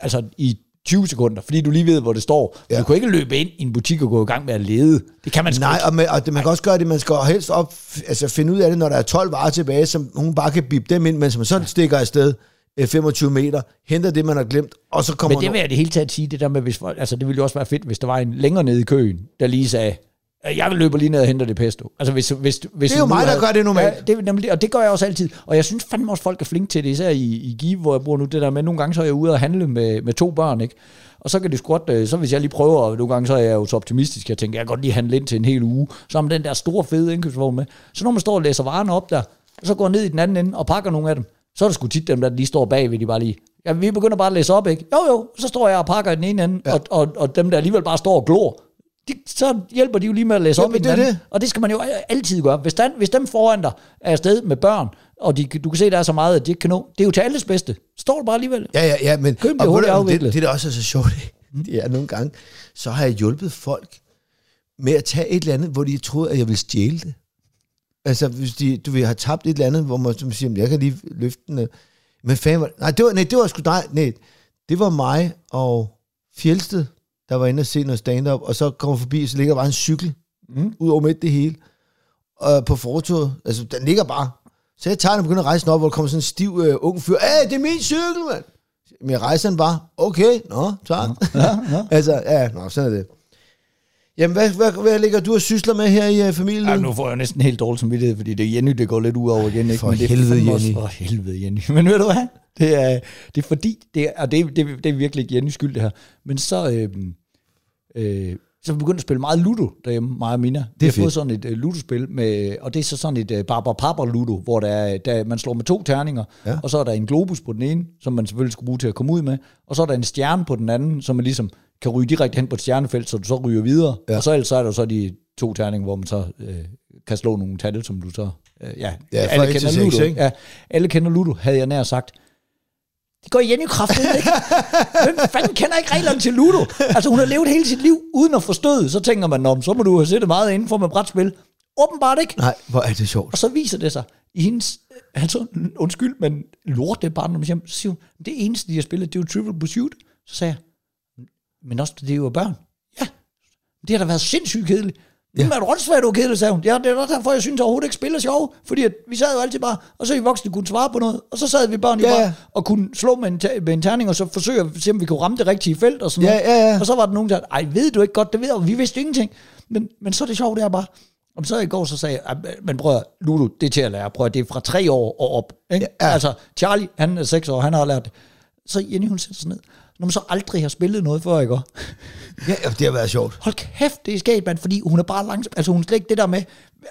altså i 20 sekunder, fordi du lige ved, hvor det står. Ja. Ja. Du kan ikke løbe ind i en butik og gå i gang med at lede. Det kan man sgu Nej, ikke. og, med, og det, man kan også gøre det, man skal helst op, altså finde ud af det, når der er 12 varer tilbage, som hun bare kan bippe dem ind, mens man så stikker afsted øh, 25 meter, henter det, man har glemt, og så kommer Men det vil jeg det hele taget sige, det der med, hvis, altså det ville jo også være fedt, hvis der var en længere nede i køen, der lige sagde, "Øh, jeg løber lige ned og henter det pesto. Altså hvis, hvis, hvis Det er jo mig, der gør det normalt. Ja, det, nemlig, og det gør jeg også altid. Og jeg synes fandme også, folk er flinke til det, især i, i Give, hvor jeg bor nu, det der med, nogle gange så er jeg ude og handle med, med to børn, ikke? Og så kan det godt, øh, så hvis jeg lige prøver, og nogle gange så er jeg jo så optimistisk, jeg tænker, jeg kan godt lige handle ind til en hel uge, så har man den der store fede indkøbsvogn med. Så når man står og læser varerne op der, og så går ned i den anden ende og pakker nogle af dem, så er det sgu tit dem, der lige står bagved, de bare lige, ja, vi begynder bare at læse op, ikke? Jo, jo, så står jeg og pakker i den ene ende, ja. og, og, og dem, der alligevel bare står og glor, de, så hjælper de jo lige med at læse op Jamen, i den det det. Og det skal man jo altid gøre. Hvis, der, hvis dem foran dig er afsted med børn, og de, du kan se, der er så meget, at de ikke kan nå, det er jo til alles bedste. Står du bare alligevel. Ja, ja, ja, men Køben bliver og du, afviklet. det, det, der også er så sjovt, det er nogle gange, så har jeg hjulpet folk med at tage et eller andet, hvor de troede, at jeg ville stjæle det. Altså, hvis de, du vil have tabt et eller andet, hvor man som siger, jeg kan lige løfte den. øh." Men fanden nej, det var, nej, det var sgu dig. Nej, det var mig og Fjelsted, der var inde og se noget stand-up, og så kommer forbi, så ligger der bare en cykel, Mm. ud over midt det hele, og på fortoget. Altså, den ligger bare. Så jeg tager den og begynder at rejse den op, hvor der kommer sådan en stiv øh, ung fyr. Æh, det er min cykel, mand! Men jeg rejser den bare. Okay, nå, tak. Ja, ja. altså, ja, nå, sådan er det. Jamen, hvad, hvad, hvad ligger du og sysler med her i uh, familien? Ja, nu får jeg næsten helt dårlig samvittighed, fordi det er Jenny, det går lidt ud over igen. Ikke? For Men det er helvede, fandme også Jenny. For helvede, Jenny. Men ved du hvad? Det er, det er fordi, det er, og det, er- det, er- det er virkelig Jennys skyld, det her. Men så, øh, øh, så er vi begyndt at spille meget Ludo derhjemme, mig og Mina. Vi har fået sådan et uh, Ludo-spil, med, og det er så sådan et uh, Barbara Papa Ludo, hvor der, er, der, man slår med to terninger, Ja. og så er der en globus på den ene, som man selvfølgelig skal bruge til at komme ud med, og så er der en stjerne på den anden, som man ligesom kan ryge direkte hen på et stjernefelt, så du så ryger videre. Ja. Og så ellers så er der så de to terninger, hvor man så øh, kan slå nogle tal, som du så... Øh, ja, Ja, alle kender seks, Ludo. ikke? Ja, alle kender Ludo, havde jeg nær sagt. Det går igen i kraften, ikke? Hvem fanden kender ikke reglerne til Ludo? Altså, hun har levet hele sit liv uden at forstå Så tænker man, om så må du have set meget inden for med brætspil. Åbenbart ikke. Nej, hvor er det sjovt. Og så viser det sig i hendes, altså undskyld, men lort det barndomshjem, så siger hun, det eneste, de har spillet, det er jo Trivial Pursuit. Så sagde jeg, men også det er jo børn. Ja, det har da været sindssygt kedeligt. Ja. Er det svært, du er kedelig, sagde hun. Ja, det er også derfor, jeg synes overhovedet ikke spiller sjov. Fordi at vi sad jo altid bare, og så i voksne kunne svare på noget. Og så sad vi børn i Ja, bare ja. og kunne slå med en, med en terning, og så forsøge at se, om vi kunne ramme det rigtige felt og sådan Ja, noget. ja, ja. Og så var der nogen, der sagde, ej, ved du ikke godt, det ved og vi vidste ingenting. Men, men så er det sjovt, det er bare, om så i går, så sagde jeg, "Ej, men prøv at, Ludo, det er til at lære, prøv at, det er fra tre år og op. Ikke? Ja, ja. Altså, Charlie, han er seks år, han har lært det. Så Jenny, hun sætter sig ned, når man så aldrig har spillet noget før, ikke? Ja, det har været sjovt. Hold kæft, det er skægt, mand, fordi hun er bare langsom. Altså, hun er slet ikke det der med...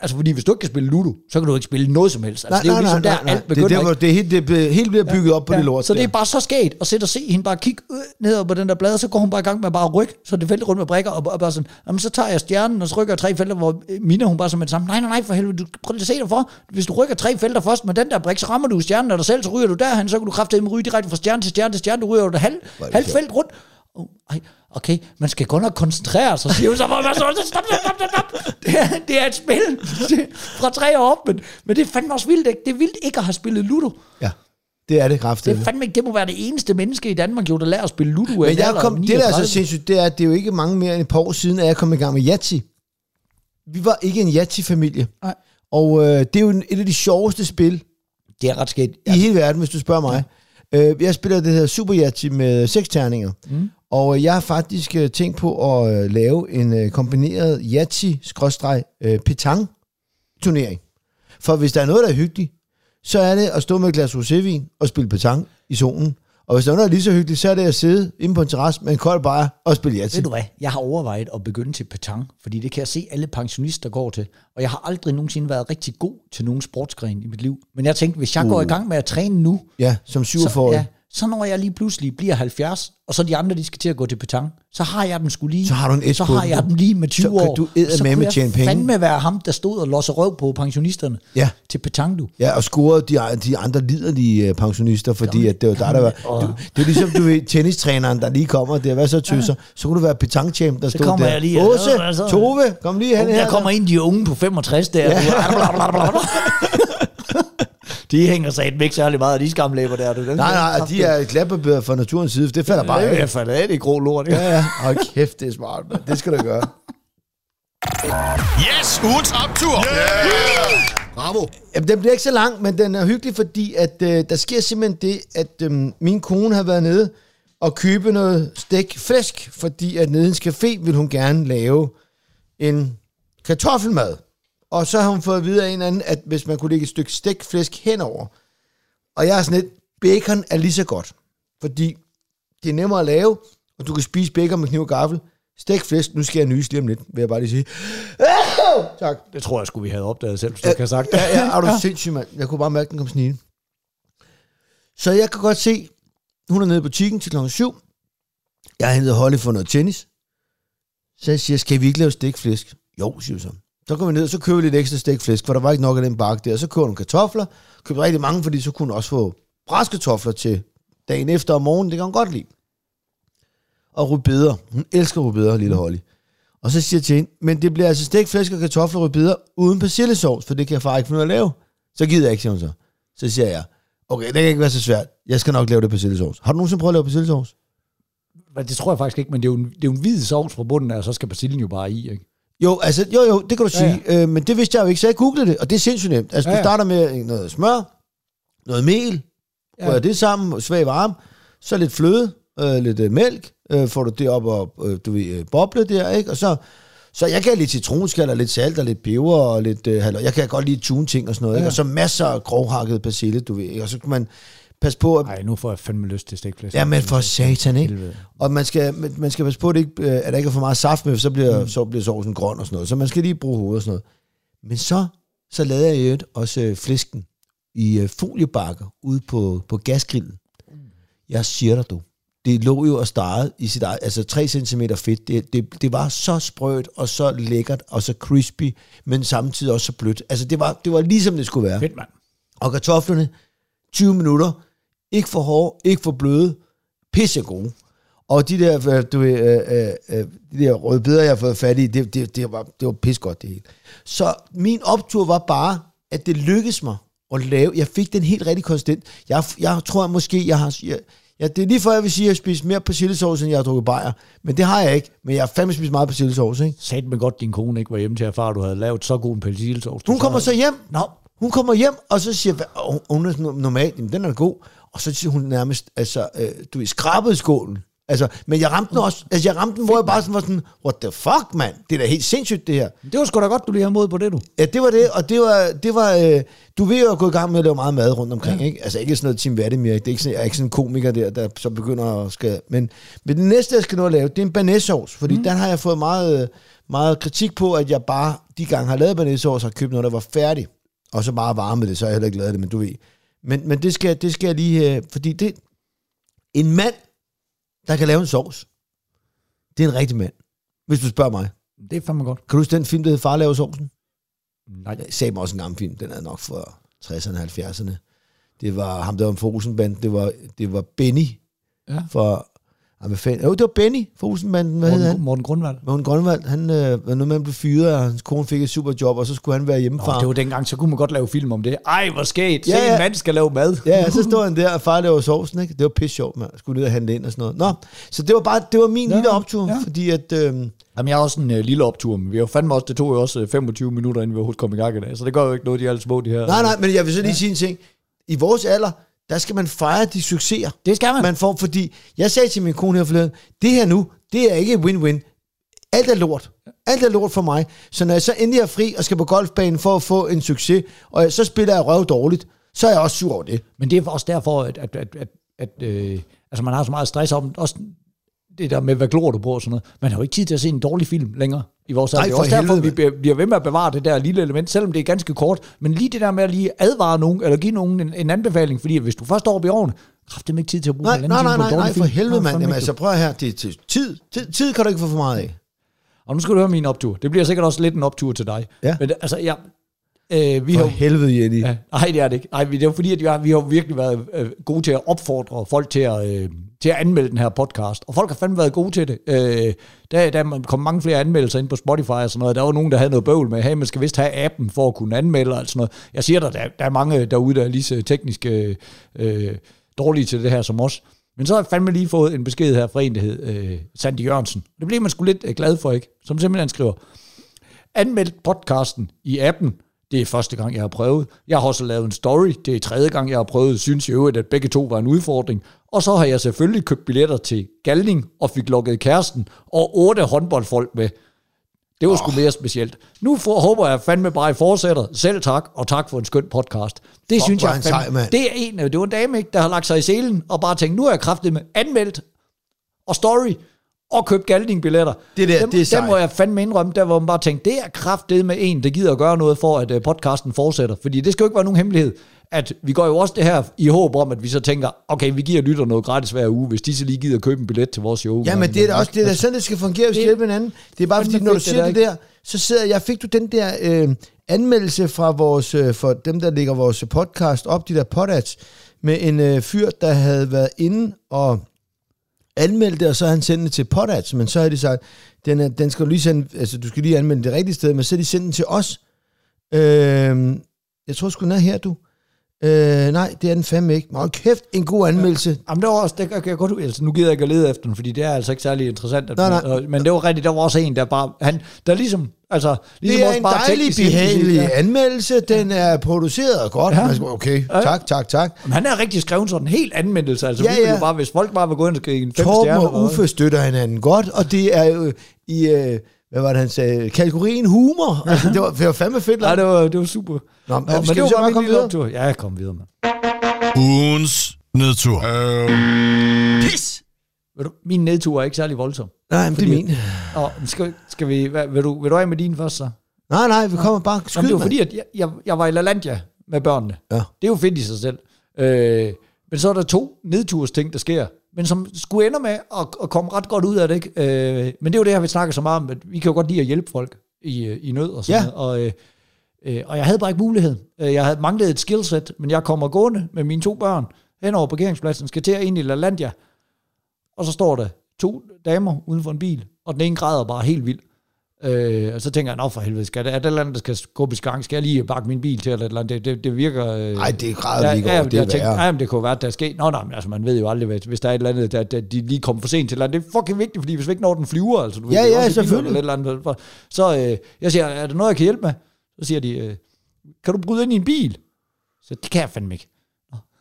Altså, fordi hvis du ikke kan spille Ludo, så kan du ikke spille noget som helst. Altså, det er jo ligesom der, alt Det, begynder, er der, hvor ikke? det, er helt, det er helt bliver bygget op på det lort. Så det er bare så skægt at sætte og se hende bare kigge øh, ned på den der blad, og så går hun bare i gang med bare at rykke, så det vælter rundt med brækker, og, og bare sådan, jamen, så tager jeg stjernen, og så rykker jeg tre felter, hvor øh, Mina, hun bare så med det samme, nej, nej, nej, for helvede, du prøv lige at se dig for, hvis du rykker tre felter først med den der brik, så rammer du stjernen af dig selv, så ryger du derhen, så kan du kraftedeme ryge direkte fra stjerne til stjerne til stjerne, du ryger jo det halv, det halv felt rundt. Oh, ej, okay, man skal godt nok koncentrere sig, siger hun så, hvor man så, stop, stop, stop, stop. Det er, det er et spil fra tre år op, men, men det er fandme også vildt, ikke? det er vildt ikke at have spillet Ludo. Ja, det er det Det, er kraftigt. fandme ikke, det må være det eneste menneske i Danmark, jo, der lærer at spille Ludo. Men jeg kom, det der er 39. så sindssygt, det er, at det er jo ikke mange mere end et par år siden, at jeg kom i gang med Yahtzee. Vi var ikke en Yahtzee-familie. Nej. Og øh, det er jo et af de sjoveste spil Det er ret skægt. i hele verden, hvis du spørger mig. Øh, jeg spiller det her Super Yahtzee med seks terninger. Mm. Og øh, jeg har faktisk øh, tænkt på at øh, lave en kombineret Yahtzee-petang-turnering. For hvis der er noget, der er hyggeligt, så er det at stå med et glas rosévin og spille petang i solen. Og hvis der er noget, der er lige så hyggeligt, så er det at sidde inde på en terrasse med en kold bajer og spille Yahtzee. Ved du hvad, jeg har overvejet at begynde til petang, fordi det kan jeg se alle pensionister går til. Og jeg har aldrig nogensinde været rigtig god til nogen sportsgren i mit liv. Men jeg tænkte, hvis jeg uh. går i gang med at træne nu, Ja, som så, 47 ja, så når jeg lige pludselig bliver 70, og så de andre, de skal til at gå til petang, så har jeg dem skulle lige. Så har du en Så har den. jeg dem lige med 20 Så kan år. du så kunne tjene jeg penge. fandme være ham, der stod og losser røv på pensionisterne Ja. til petang, du. Ja, og scorede de, de andre liderlige øh, pensionister, fordi at det var der, der var... Du, det er ligesom, du ved, tennistræneren, der lige kommer der, hvad så tøser? Så kunne du være petangchamp, der Så stod der. jeg lige, Åse, Tove, kom lige hen her. Der kommer ind de unge på 65 der. Ja. De hænger sig ikke særlig meget af de skamlæber der. Du. Nej, nej, de er glatbarberet fra naturens side, det falder bare Det er af. af, det er grå lort. Ja, ja. Hold kæft, det er smart, man. Det skal du gøre. Yes, ugens optur. Yeah! Bravo. Jamen, den bliver ikke så lang, men den er hyggelig, fordi at, øh, der sker simpelthen det, at øh, min kone har været nede og købe noget stik flæsk, fordi at nede i en café vil hun gerne lave en kartoffelmad. Og så har hun fået at vide af en anden, at hvis man kunne lægge et stykke stegt flæsk henover, og jeg er sådan lidt, bacon er lige så godt, fordi det er nemmere at lave, og du kan spise bacon med kniv og gaffel. Stegt flæsk, nu skal jeg nyse lige om lidt, vil jeg bare lige sige. tak. Det tror jeg skulle vi havde opdaget selv, hvis du ikke har sagt det. Ja, ja, er du sindssyg, mand. Jeg kunne bare mærke, den kom snigende. Så jeg kan godt se, hun er nede i butikken til klokken 7. Jeg har hentet Holly for noget tennis. Så jeg siger, skal vi ikke lave stikflæsk? Jo, siger hun så. Så går vi ned, og så køber vi lidt ekstra stikflæsk, for der var ikke nok af den bakke der. Så køber hun kartofler. Køber rigtig mange, fordi så kunne hun også få bræskartofler til dagen efter om morgenen. Det kan hun godt lide. Og rødbeder. Hun elsker rødbeder, lille Holly. Og så siger jeg til hende, men det bliver altså stegt flæsk og kartofler og rødbeder uden persillesovs, for det kan jeg far ikke finde ud af at lave. Så gider jeg ikke, siger hun så. Så siger jeg, okay, det kan ikke være så svært. Jeg skal nok lave det persillesovs. Har du nogensinde prøvet at lave persillesovs? Det tror jeg faktisk ikke, men det er jo en, det er jo en hvid sovs fra bunden af, og så skal basillen jo bare i, ikke? Jo, altså, jo, jo, det kan du sige. Ja, ja. Øh, men det vidste jeg jo ikke, så jeg googlede det, og det er sindssygt nemt. Altså, ja, Ja, du starter med noget smør, noget mel, Ja. rører det sammen, svag varme, så lidt fløde, øh, lidt øh, mælk, øh, får du det op og, øh, du ved, øh, boble der, ikke? Og så, så jeg kan lidt citronskal og lidt salt og lidt peber og lidt, øh, halløj. jeg kan godt lide tune ting og sådan noget, ja. ikke? Og så masser af grovhakket persille, du ved, ikke? Og så kan man passe på, at Nej, nu får jeg fandme lyst til stegflæsk. Ja, men for satan, ikke? Helvede. Og man skal, man skal passe på, at, det ikke, øh, at der ikke er for meget saft med, så bliver, mm. så bliver sovsen grøn og sådan noget. Så man skal lige bruge hovedet og sådan noget. Men så, så lavede jeg øvrigt også øh, flæsken i øh, foliebakker ude på, på gasgrillen. Jeg siger dig, du. Det lå jo og starrede i sit eget, altså 3 cm fedt. Det, det, det var så sprødt og så lækkert og så crispy, men samtidig også så blødt. Altså det var, det var ligesom det skulle være. Fedt, mand. Og kartoflerne, 20 minutter. Ikke for hårde, ikke for bløde. Pisse gode. Og de der, du øh, øh, øh, de der røde beder, jeg har fået fat i, det, det, det, var, det var pis godt det hele. Så min optur var bare, at det lykkedes mig at lave. Jeg fik den helt rigtig konsistent. Jeg, jeg tror at måske, jeg har... Jeg, ja, det er lige før, jeg vil sige, at jeg spist mere persillesovs, end jeg har drukket bajer. Men det har jeg ikke. Men jeg har fandme spist meget persillesovs, ikke? Sagde med godt, din kone ikke var hjemme til at far, du havde lavet så god en persillesovs. du Hun kommer så hjem. Nå, Hun kommer hjem, og så siger, "Hva- og hun er normalt, den er god. Og så siger hun nærmest, altså, øh, du er skrabet i skålen. Altså, men jeg ramte den også, altså jeg ramte den, hvor jeg bare sådan var sådan, what the fuck, mand? Det er da helt sindssygt, det her. Det var sgu da godt, du lige har mod på det, du. Ja, det var det, og det var, det var øh, du vil jo gå i gang med at lave meget mad rundt omkring, ja. ikke? Altså ikke sådan noget Tim Vladimir, det er ikke sådan, jeg er ikke sådan en komiker der, der så begynder at skal, men, men det næste, jeg skal nå at lave, det er en banæssovs, fordi mm. den har jeg fået meget, øh, meget kritik på, at jeg bare, de gange har lavet banæssovs, har købt noget, der var færdig, og så bare varme det, så har jeg heller ikke lavet det, men du ved. Men, men det, skal, det skal jeg lige, øh, fordi det, en mand, der kan lave en sovs, det er en rigtig mand, hvis du spørger mig. Det er fandme godt. Kan du huske den film, der hed Far laver sovsen? Nej. Jeg sagde mig også en gammel film, den er nok fra 60'erne og 70'erne. Det var ham, der var en Fosenband, det var, det var Benny Ja. fra... Ah, hvad fanden? Jo, det var Benny fra Olsenbanden. Hvad hed han? Morten, Morten Grundvald. Morten Grønvald, han øh, var noget med, at han blev fyret, og hans kone fik et superjob, og så skulle han være hjemmefar. Oh, det var dengang, så kunne man godt lave film om det. Ej, hvor skægt. Se, Ja, ja. en mand skal lave mad. Ja, så stod han der, og far laver sovsen, ikke? Det var pisse sjovt, man. Skulle ned og handle ind og sådan noget. Nå, så det var bare, det var min Ja, lille optur, ja. fordi at, øh, Jamen, jeg har også en øh, lille optur, men vi har fandme også, det tog jo også øh, 25 minutter, inden vi overhovedet kom i gang i dag, så det gør jo ikke noget, de er alle små, de her. nej, nej, men jeg vil så lige ja. sige en ting. I vores alder, der skal man fejre de succeser. Det skal man. man får, fordi jeg sagde til min kone her forleden, det her nu, det er ikke win-win. Alt er lort. Alt er lort for mig. Så når jeg så endelig er fri og skal på golfbanen for at få en succes, og så spiller jeg røv dårligt, så er jeg også sur over det. Men det er også derfor, at, at, at, at, at øh, altså man har så meget stress om, også det der med, hvad glor du på og sådan noget. Man har jo ikke tid til at se en dårlig film længere i vores alder. Det er også derfor, vi bliver- ved med at bevare det der lille element, selvom det er ganske kort. Men lige det der med at lige advare nogen, eller give nogen en, en anbefaling, fordi hvis du først står op i årene, kræfter ikke tid til at bruge Nej, nej, nej, nej, nej, for helvede, mand. Jamen altså, prøv her, det er til tid. tid. Tid kan du ikke få for meget af. Og nu skal du høre min optur. Det bliver sikkert også lidt en optur til dig. Ja. Men det- altså, jeg, øh, vi For har, helvede, Jenny. Ja, nej, det er det ikke. Nej, det er jo fordi, at vi har, vi har virkelig været øh, gode til at opfordre folk til at, øh, til at anmelde den her podcast. Og folk har fandme været gode til det. Øh, der, der kom mange flere anmeldelser ind på Spotify og sådan noget. Der var nogen, der havde noget bøvl med, hey, man skal vist have appen for at kunne anmelde og sådan noget. Jeg siger dig, der, der er mange derude, der er lige så teknisk øh, dårlige til det her som os. Men så har jeg fandme lige fået en besked her fra en, der hed øh, Sandy Jørgensen. Det blev man sgu lidt øh, glad for, ikke? Som simpelthen skriver, anmeldt podcasten i appen. Det er første gang, jeg har prøvet. Jeg har også lavet en story. Det er tredje gang, jeg har prøvet. Synes i øvrigt, at begge to var en udfordring. Og så har jeg selvfølgelig købt billetter til Galning og fik lukket kæresten og otte håndboldfolk med. Det var sgu mere specielt. Nu for, håber jeg fandme bare, I fortsætter. Selv tak, og tak for en skøn podcast. Det Fuck, synes er jeg fandme, sej. Det er en, det var en dame, ikke, der har lagt sig i selen og bare tænkt, nu er jeg kraftigt med anmeldt og story og købt Galding-billetter. Det der, dem, det er sejt. dem må jeg fandme indrømme, der hvor man bare tænkte, det er kraftet med en, der gider at gøre noget for, at uh, podcasten fortsætter. Fordi det skal jo ikke være nogen hemmelighed, at vi går jo også det her i håb om, at vi så tænker, okay, vi giver lytter noget gratis hver uge, hvis de så lige gider købe en billet til vores show. Ja, men det er også det, er da sådan, det skal fungere, hvis det hjælper hinanden. Det er bare fordi, når du siger der, det der, så sidder jeg, fik du den der øh, anmeldelse fra vores, øh, for dem, der lægger vores podcast op, de der podats, med en øh, fyr, der havde været inde og anmeldt det, og så har han sendt det til Potats, men så har de sagt, den, er, den skal du lige sende, altså du skal lige anmelde det rigtige sted, men så har de sendt den til os. Øh, jeg tror sgu, den er her, du. Øh, nej, det er den fandme ikke. Hold kæft, en god anmeldelse. Jamen, det var også, det kan jeg godt, altså, nu gider jeg ikke at lede efter den, fordi det er altså ikke særlig interessant. At Nej, nej. og- Men det var rigtigt, der var også en, der bare, han, der ligesom, altså, ligesom Det er også en bare dejlig, behagelig ja. anmeldelse. Den er produceret godt. Ja. Ja. Okay, tak, tak, tak. Men han er rigtig skrevet sådan en helt anmeldelse, altså Ja, ja, ja. jo bare, hvis folk bare vil gå ind og skrive en fem Torben stjerner. og Uffe støtter hinanden godt, og det er jo i, øh, hvad var det, han sagde, kategorien humor. Altså, det var, det var fandme fedt. Nej, det var, det var super. Nå, Nå, men skal vi så bare komme videre? optur. Ja, kom videre, mand. Ugens nedtur. Pis! Ved du, min nedtur er ikke særlig voldsom. Nej, men det er min. Og skal, skal vi, hvad, vil, du, vil du af med din først så? Nej, nej, vi kommer bare Jamen, skyd, det var fordi, at jeg, jeg, jeg var i LaLandia med børnene. Ja. Det er jo fedt i sig selv. Øh, men så er der to nedtursting, der sker, men som skulle ende med at, at komme ret godt ud af det. Ikke? Øh, men det er jo det her, vi snakker så meget om, at vi kan jo godt lide at hjælpe folk i, i nød og sådan Ja. noget. Og, øh, øh, og jeg havde bare ikke muligheden. Øh, Jeg havde manglet et skillset, men jeg kommer gående med mine to børn hen over parkeringspladsen, skal til at ind i LaLandia, og så står der to damer uden for en bil, og den ene græder bare helt vildt. Øh, og så tænker jeg, nå for helvede, skal det, er det et eller andet, der skal skubbe i gang? Skal jeg lige bakke min bil til, eller eller andet? Det, det, det virker... Øh, Nej, det græder vi ikke ja, over, det jeg tænkte, værre. ja, men det kunne være, at der er sket. Nå, nej, men altså, man ved jo aldrig, hvis, hvis der er et eller andet, der, der de lige kommer for sent til eller andet. Det er fucking vigtigt, fordi hvis vi ikke når den flyver, altså, du ved, Ja, er ja, også selvfølgelig. Eller et eller andet, så øh, jeg siger, er der noget, jeg kan hjælpe med? Så siger de, øh, kan du bryde ind i en bil? Så det kan jeg fandme ikke.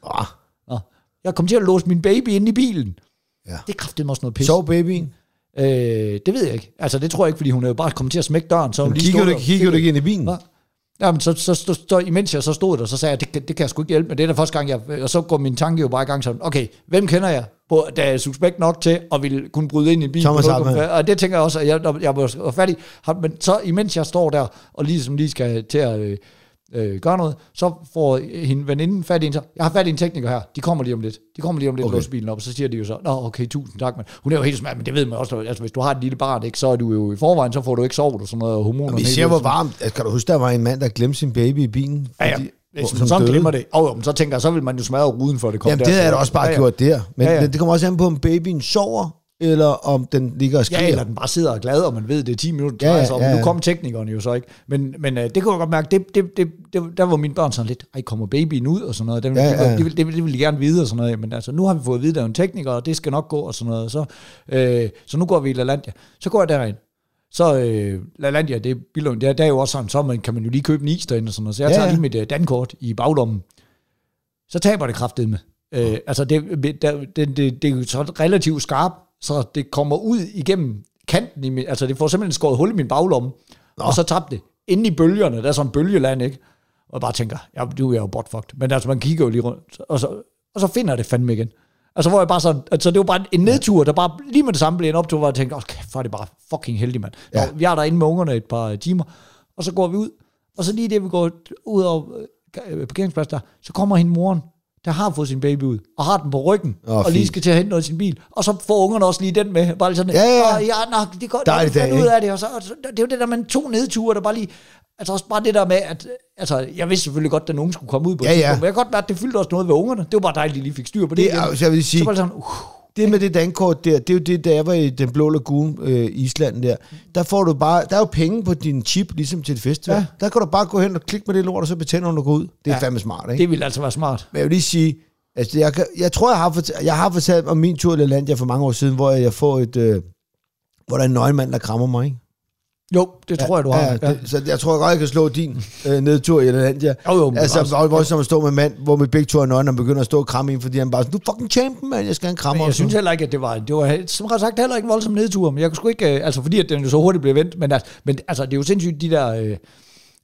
Ah, Nå, jeg kom til at låse min baby ind i bilen. Ja. Det er kraftigt også noget pis. Sov babyen. Øh, det ved jeg ikke. Altså, det tror jeg ikke, fordi hun er jo bare kommet til at smække døren. Så hun Men lige kigger du, der- kigger du ikke ind i bilen? Hva? Jamen, så, så, så, så, imens jeg så stod der, så sagde jeg, det, kan- det kan jeg sgu ikke hjælpe med. Det er der første gang, jeg, og så går min tanke jo bare i gang sådan, okay, hvem kender jeg, på, der er suspekt nok til, og vil kunne bryde ind i en bil. Thomas på Hartmann. 0,5. Og det tænker jeg også, at jeg, jeg var færdig. Men så imens jeg står der, og ligesom lige skal til at øh, gøre noget, så får hende veninden fat i en, så, jeg har fat i en tekniker her, de kommer lige om lidt. De kommer lige om lidt, Okay. låser bilen op, og så siger de jo så, nå okay, tusind tak, men hun er jo helt smart, men det ved man også, altså hvis du har et lille barn, ikke, så er du jo i forvejen, så får du ikke sovet og sådan noget, og hormoner. Vi ser, hvor varmt. Altså, Kan du huske, der var en mand, der glemte sin baby i bilen? Ja, ja. fordi- Hvis man sådan glemmer det, og men så tænker jeg, så vil man jo smadre ruden for det kommer Jamen, det havde jeg da også bare gjort der. Men Ja, ja. det kommer også an på, om babyen sover, eller om den ligger og skriger. Ja, eller den bare sidder og er glad, og man ved, det er 10 minutter, Ja, ja, om. ja. Nu kom teknikeren jo så ikke. Men, men uh, det kunne jeg godt mærke, det, det, det, det, der var mine børn sådan lidt, ej, kommer babyen ud og sådan noget. Den, Ja, ja. Det, vil, det, vil, det vil de gerne vide og sådan noget. Men altså, nu har vi fået at vide, der er en tekniker, og det skal nok gå og sådan noget. Så, øh, så nu går vi i LaLandia. Så går jeg derind. Så øh, LaLandia, det er Billund, det er, der er jo også sådan, så man, kan man jo lige købe en is derinde og sådan noget. Så jeg Ja, tager lige mit øh, dankort i baglommen. Så taber det kraftet med. Øh, altså, det, det, det, det, det er jo så relativt skarpt, så det kommer ud igennem kanten. I min, altså, det får simpelthen skåret hul i min baglomme, Nå. og så tabte det. Inde i bølgerne, der er sådan en bølgeland, ikke? Og jeg bare tænker, ja, du er jo botfucked. Men altså, man kigger jo lige rundt, og så, og så finder jeg det fandme igen. Altså, hvor jeg bare sådan, altså, det var bare en nedtur, der bare lige med det samme blev en optur, hvor jeg tænkte, okay, for er det bare fucking heldig, mand. Nå, Ja. Vi er derinde med ungerne et par timer, og så går vi ud, og så lige det, vi går ud over øh, parkeringsplads der, så kommer hende moren, der har fået sin baby ud, og har den på ryggen, Åh, og lige skal til at hente noget i sin bil. Og så får ungerne også lige den med. Bare lige sådan, Ja, ja, ja. "Åh, ja nå, det Dejlig er dag, ud ikke? af det. Og så, og så, det er jo det der med to nedture, der bare lige... Altså også bare det der med, at altså, jeg vidste selvfølgelig godt, at unge skulle komme ud på Ja, ja. men jeg kan godt mærke, at det fyldte også noget ved ungerne. Det var bare dejligt, at de lige fik styr på det, Det igen. altså, jeg vil sige, så var det sådan, uh, det med det dankort der, det er jo det, jeg var i den blå lagoon, øh, Island der, der får du bare, der er jo penge på din chip, ligesom til et festival. Ja. Der kan du bare gå hen og klikke med det lort, og så betale, når du går ud. Det er ja. Fandme smart, ikke? det ville altså være smart. Men jeg vil lige sige, altså jeg, kan, jeg tror, jeg har, fortalt, jeg har fortalt om min tur i LaLandia for mange år siden, hvor jeg får et, øh, hvor der er en nøgenmand, der krammer mig, ikke? Jo, det tror jeg, du har. Ja, det, så jeg tror godt, jeg kan slå din øh, nedtur i LaLandia. Jo, jo, altså, også- hvor, som at stå med mand, hvor vi begge to er nøgne, og begynder at stå og kramme en, fordi han bare sådan, du fucking champion, mand, jeg skal have en krammer. Men jeg synes heller ikke, at det var, det var som ret sagt heller ikke en voldsom nedtur, men jeg kunne sgu ikke, øh, altså fordi at den jo så hurtigt blev vendt, men, altså, men altså, det er jo sindssygt, de der, øh,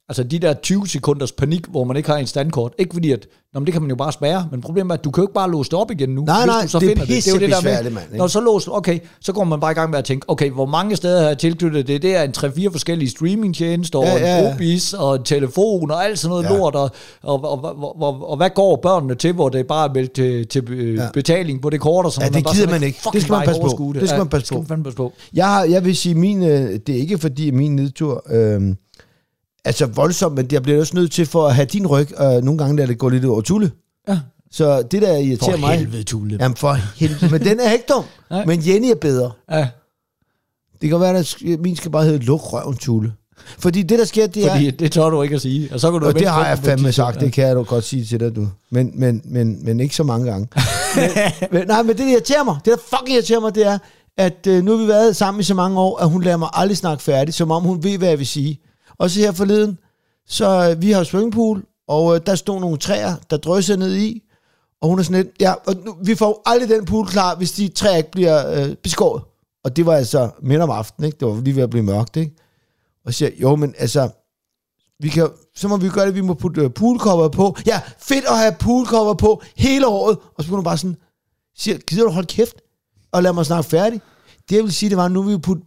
altså de der 20 sekunders panik, hvor man ikke har en standkort, ikke fordi at, nå, men det kan man jo bare spærre, men problemet er, at du kan jo ikke bare låse det op igen nu, Nej, nej, du så det er finder det. Det er jo det der med, mand, ikke? når så låst, okay, så går man bare i gang med at tænke, okay, hvor mange steder har jeg tilknyttet det? Det er en 3-4 forskellige streamingtjenester, Ja, og ja, en ja. brobis, og en telefon, og alt sådan noget Ja. lort, og, og, og, og, og, og, hvad går børnene til, hvor det bare er meldt til, til øh, Ja. betaling på det kort og sådan Ja, det bare gider man ikke. Det skal man bare passe på. Det skal man passe det skal på. man fandme passe på. Jeg, har, jeg vil sige, min, øh, det er ikke fordi min nedtur øh, altså voldsomt, men jeg bliver også nødt til for at have din ryg, og nogle gange lader det gå lidt over tulle. Ja. Så det der irriterer For mig... helvede, Tulle. Jamen for helvede, men den er ikke dum. Nej. men Jenny er bedre. Ja, Det kan være, at min skal bare hedde Luk røven tulle. Fordi det, der sker, det er... fordi det tør du ikke at sige. Og, så kan du Og det har jeg fandme sagt, det kan jeg da godt sige til dig, du. Men, men, men, men ikke så mange gange. men, men, nej, men det, der irriterer mig, det der fucking irriterer mig, det er, at øh, nu har vi været sammen i så mange år, at hun lader mig aldrig snakke færdig, som om hun ved, hvad jeg vil sige. Og så her forleden, så øh, vi har jo swimmingpool, og øh, der stod nogle træer, der drøsede ned i, og hun er sådan lidt, ja, og nu, vi får aldrig den pool klar, hvis de træer ikke bliver øh, beskåret. Og det var altså midt om aftenen, ikke? Det var lige ved at blive mørkt, ikke? Og så siger jo, men altså, vi kan, så må vi gøre det, vi må putte uh, poolcover på. Ja, fedt at have poolcover på hele året. Og så kunne hun bare sådan, siger, gider du holde kæft og lad mig snakke færdig? Det jeg vil sige, det var, nu vil vi putte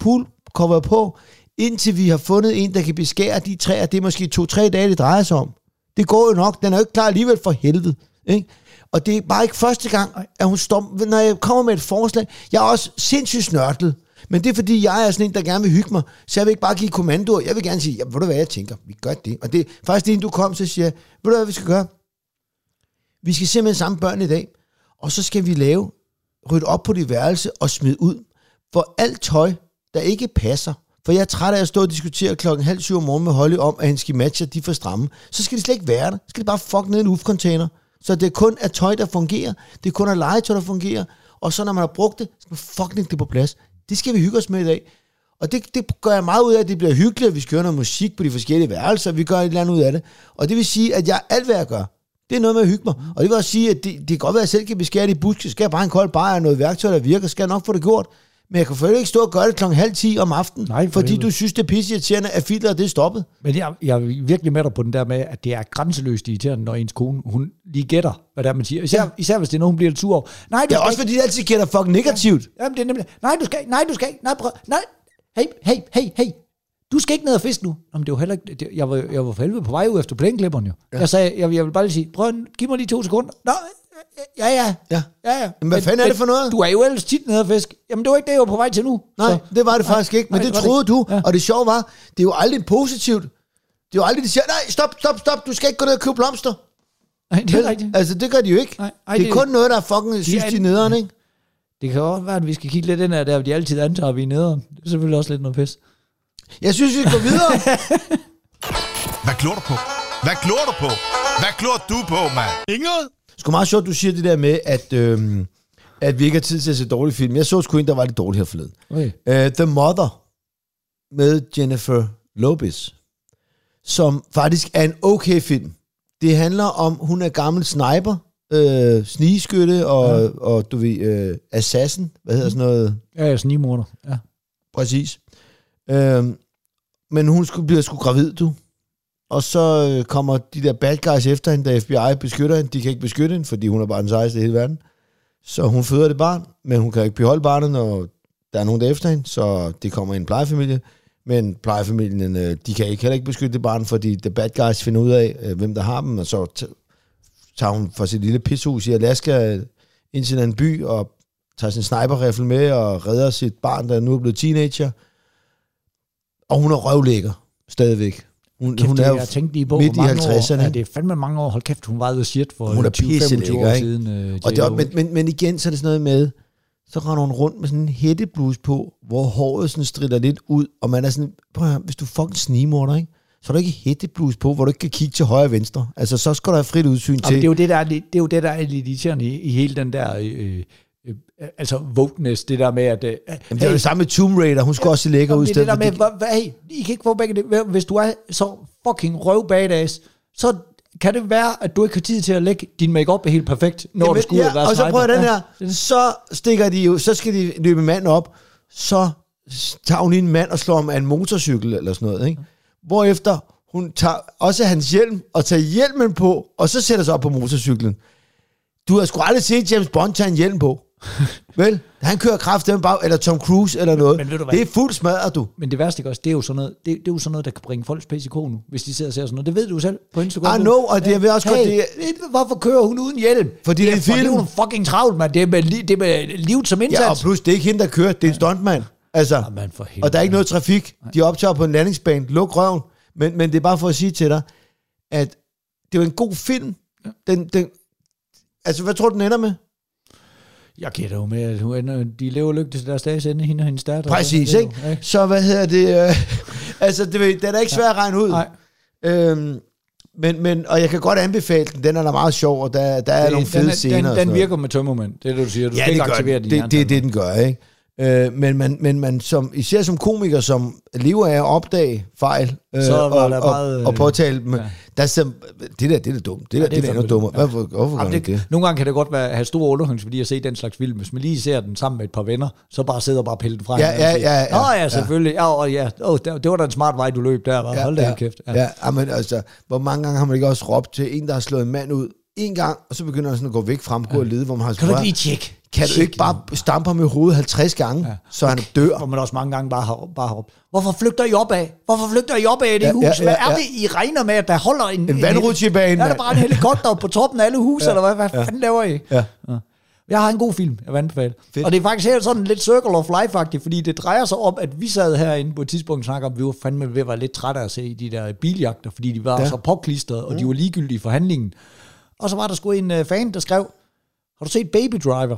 poolcover på, indtil vi har fundet en, der kan beskære de træer. Det er måske to-tre dage, det drejer sig om. Det går jo nok. Den er jo ikke klar alligevel for helvede. Ikke? Og det er bare ikke første gang, at hun står... Når jeg kommer med et forslag... Jeg er også sindssygt snørtlet. Men det er fordi, jeg er sådan en, der gerne vil hygge mig. Så jeg vil ikke bare give kommandoer. Jeg vil gerne sige, ja, ved du hvad jeg tænker? Vi gør det. Og det er faktisk inden du kom, så siger jeg, ved du hvad vi skal gøre? Vi skal simpelthen samme børn i dag. Og så skal vi lave, rydde op på dit værelse og smide ud. For alt tøj, der ikke passer, for jeg er træt af at stå og diskutere klokken halv syv om morgenen med Holly om, at hendes matcher de er for stramme. Så skal de slet ikke være der. Så skal de bare fuck ned i en UF-container. Så det er kun er tøj, der fungerer. Det er kun er legetøj, der fungerer. Og så når man har brugt det, så skal man fucking det på plads. Det skal vi hygge os med i dag. Og det, det gør jeg meget ud af, at det bliver hyggeligt, at vi skal høre noget musik på de forskellige værelser, vi gør et eller andet ud af det. Og det vil sige, at jeg alt hvad jeg gør, Det er noget med at hygge mig. Og det vil også sige, at det, det kan godt være, at jeg selv kan beskære det i buske. Skal jeg bare en kold bajer og noget værktøj, der virker, skal jeg nok få det gjort. Men jeg kan selvfølgelig ikke stå og gøre det klokken halv 10 om aftenen, Nej, for fordi helvede. du synes, det er pisse irriterende, at filteret det er stoppet. Men jeg, jeg er virkelig med dig på den der med, at det er grænseløst irriterende, når ens kone, hun lige gætter, hvad det er, man siger. Især, Ja. især hvis det er noget, hun bliver lidt sur over. Nej, Ja, skal også ikke. fordi det altid gælder fucking negativt. Jamen, det er nemlig, nej, du skal ikke, nej, du skal ikke, nej, prøv, nej, hey, hey, hey, hey, du skal ikke ned og fiske nu. Nå, men det var heller ikke, det, jeg, var, jeg var for helvede på vej ud efter plæneklipperen jo. Ja. Jeg sagde, jeg, jeg vil bare lige sige, prøv, giv mig lige to sekunder. Nå, ja, ja, Ja. ja, ja. Men hvad fanden er det for noget? Du er jo ellers tit nede og fisk. Jamen, det var ikke det, jeg var på vej til nu. Nej, Så- det var det faktisk ikke, men nej, det var troede ikke. du. Ja. Og det sjove var, det er jo aldrig positivt. Det er jo aldrig, de siger, nej, stop, stop, stop, du skal ikke gå ned og købe blomster. Nej, det er rigtigt. Altså, det gør de jo ikke. Nej, ej, det er det- kun noget, der er fucking synes, de er nederen, ikke? Det kan også være, at vi skal kigge lidt ind af der, de altid antager, at vi er nederen. Det er selvfølgelig også lidt noget pis. Jeg synes, vi går videre. Hvad glor du på? Hvad glor du på? Hvad glor du på, mand? Inget? Sgu meget sjovt, du siger det der med, at, øhm, at vi ikke har tid til at se dårlige film. Jeg så sgu en, der var lidt dårlig her forleden. Okay. Uh, The Mother med Jennifer Lopez, som faktisk er en okay film. Det handler om, hun er gammel sniper, øh, snigeskytte og, ja. og du ved, øh, assassin, hvad hedder sådan noget, Ja, er snigmorder. Ja. præcis. Øh, men hun skulle, bliver sgu gravid, du. Og så øh, kommer de der bad guys efter hende, da FBI beskytter hende. De kan ikke beskytte hende, fordi hun er bare den sejeste i hele verden. Så hun føder det barn, men hun kan ikke beholde barnet, når der er nogen, der er efter hende. Så det kommer i en plejefamilie. Men plejefamilien, øh, de kan ikke heller ikke beskytte det barn, fordi the bad guys finder ud af, øh, hvem der har dem. Og så tager hun fra sit lille pishus i Alaska ind til en by og tager sin sniperrifle med og redder sit barn, der nu er blevet teenager. Og hun er røvlækker stadigvæk. Hun, Kæft, hun det, er jeg tænkte lige på, midt hvor i mange 50'erne. år, ja, det er fandme mange år. Hold kæft, hun var the shit for Hun er 20-25 pisselækker, år ikke? siden. Øh, Og det er, J.Lo. men, men, men igen, så er det sådan noget med, så render hun rundt med sådan en hætteblus på, hvor håret sådan strider lidt ud, og man er sådan, prøv at høre, hvis du fucking snigmorder, ikke? så er der ikke hætteblus på, hvor du ikke kan kigge til højre og venstre. Altså, så skal der have frit udsyn Jamen, til. det, er jo det, der er, det er jo det, der er lidt irriterende i, i hele den der... Øh, altså wokeness, det der med, at... Øh, Jamen, det er jo det samme med Tomb Raider, hun skulle også se lækker ud. det det der med, hvad, hvad, hey, I kan ikke få begge det. Hvis du er så fucking røv badass, så kan det være, at du ikke har tid til at lægge din makeup helt perfekt, når Jamen, du skulle ja, være og så prøver den her, er- så stikker de jo, så skal de løbe manden op, så tager hun en mand og slår ham af en motorcykel eller sådan noget, ikke? Hvorefter hun tager også hans hjelm og tager hjelmen på, og så sætter sig op på motorcyklen. Du har sgu aldrig set James Bond tage en hjelm på. Vel? Han kører kraft bag, eller Tom Cruise eller noget. Men ved du hvad? det er fuldt smadret, du. Men det værste ikke også, det er jo sådan noget, det, det er jo sådan noget, der kan bringe folks kog nu, hvis de sidder og ser sådan noget. Det ved du selv på Instagram. I know, og det- jeg ved også godt, hey, det det Hvorfor kører hun uden hjelm? Fordi det er for film. Det er jo fucking travlt, mand. Det er med, det er med livet som indsats. Ja, og plus, det er ikke hende, der kører, det er en stuntmand. Altså, Jamen, for helvede. og der er ikke noget trafik. De optager på en landingsbane. Luk røven. Men, men det er bare for at sige til dig, at det var en god film. Den, den, altså, hvad tror du, den ender med? Jeg gætter jo med, at hun ender, de lever lykke til deres dages ende, hende og hendes datter. Præcis, Det ikke? jo- Så hvad hedder det? Øh, altså, det, den er ikke svær at regne ud. Nej. Øhm, men, men, og jeg kan godt anbefale den. Den er da meget sjov, og der, der er Det- nogle fede den, er- scener. Den, den virker med tømmermænd. Det er det, du siger. Du ja, skal ikke det gør aktivere den. din det, det, er det, den gør, ikke? Øh, men man, men man som, især som komiker, som lever af at opdage fejl øh, Så og, der og, meget, øh, og påtale dem, ja. ja. der er det der, det er dumt. Det der, Ja, det, det er da endnu dummere. dumt. Hvorfor, hvorfor Jamen, det, det? nogle gange kan det godt være, have stor underholdningsværdi at se den slags film. Hvis man lige ser den sammen med et par venner, så bare sidder og bare pille den fra Ja, ja, ja, ja, Nå ja, ja. selvfølgelig. Ja, og ja. Oh, det, var da en smart vej, du løb der. Var. Hold da helt kæft. Ja, ja men altså, hvor mange gange har man ikke også råbt til en, der har slået en mand ud en gang, og så begynder han sådan at gå væk frem, gå og lede, hvor man har Kan du ikke lige tjekke? Kan du ikke bare stampe ham i hovedet 50 gange, ja. så han dør? Hvor man også mange gange bare har, bare har råbt, Hvorfor flygter I op af? Hvorfor flygter I op af det Ja, hus? ja, ja, Hvad er ja. det, I regner med, at der holder en... En vandrutsjebane, Er der bare en helikopter på toppen af alle huse, ja. eller hvad, hvad fanden laver I? Ja. Jeg har en god film, jeg vil anbefale. Fedt. Og det er faktisk helt sådan lidt circle of life-agtigt, fordi det drejer sig om, at vi sad herinde på et tidspunkt og snakkede om, at vi var fandme ved at være lidt trætte af at se de der biljagter, fordi de var Ja. ja. så påklistrede, og de var ligegyldige i forhandlingen. Og så var der sgu en uh, fan, der skrev, har du set Baby Driver?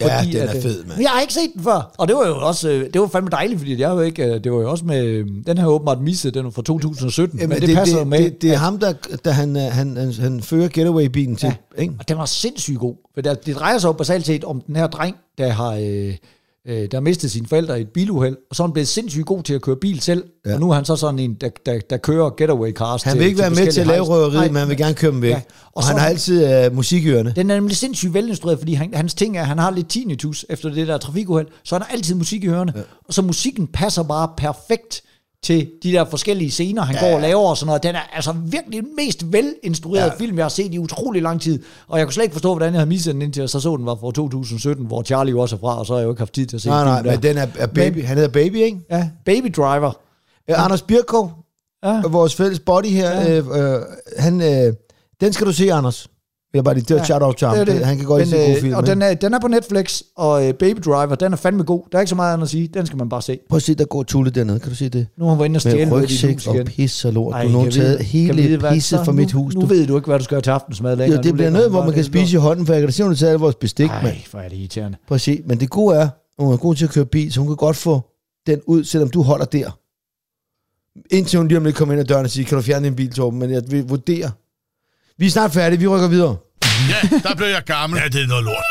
Ja, den er øh, fed, mand. Jeg har ikke set den før. Og det var jo også, øh, det var fandme dejligt, fordi jeg jo ikke, øh, det var jo også med, den her åbenbart misset, den var fra 2017, Jamen, men det, det passer det, med. det, det er ham, der, der han, han, han, han fører getaway-bilen til. Ja. Ikke? Og den var sindssygt god. For det, det drejer sig jo basalt set om den her dreng, der har, øh, øh, der mistede sine forældre i et biluheld, og så er han blevet sindssygt god til at køre bil selv, ja. og nu er han så sådan en, der, der, der kører getaway cars Han vil ikke være med til at lave røveriet, men han vil gerne køre dem væk. Ja. Og, og han har altid musik i ørene. Den er nemlig sindssygt velinstrueret, fordi han, hans ting er, at han har lidt tinnitus efter det der trafikuheld, så han har altid musik i. Ja. Og så musikken passer bare perfekt til de der forskellige scener, han ja. går og laver og sådan noget. Den er altså virkelig den mest velinstruerede ja. film, jeg har set i utrolig lang tid. Og jeg kunne slet ikke forstå, hvordan jeg havde misset den, indtil jeg så så den var fra 2017, hvor Charlie jo også er fra, og så har jeg jo ikke haft tid til at se Nej, nej, men den er, er baby. Men, han hedder Baby, ikke? Ja, Baby Driver. Ja, Anders Birkov, ja. vores fælles body her, ja. øh, øh, han, øh, den skal du se, Anders. Jeg bare lige, det var ja, shout out til. Det det. Han kan godt lide gode øh, film. Og den er, den er på Netflix, og uh, Baby Driver, den er fandme god. Der er ikke så meget andet at sige. Den skal man bare se. Prøv at se, der går Tulle dernede. Kan du se det? Nu har han været inde og stjæle med rygsæk og pis og lort. Ej, du har taget hele pisset fra mit hus. Nu, nu ved du ikke, hvad du skal have til aftensmad længere. Jo, det bliver noget, hvor man kan spise i hånden, for jeg kan se, hun har taget vores bestik. Nej, hvor er det irriterende. Prøv at se, men det gode er, hun er god til at køre bil, så hun kan godt få den ud, selvom du holder der. Indtil hun lige om lidt kommer ind ad døren og siger, kan du fjerne din bil, Torben? Men jeg vil vurdere. Vi er snart færdige, vi rykker videre. Ja, der blev jeg gammel. Ja, det er noget lort.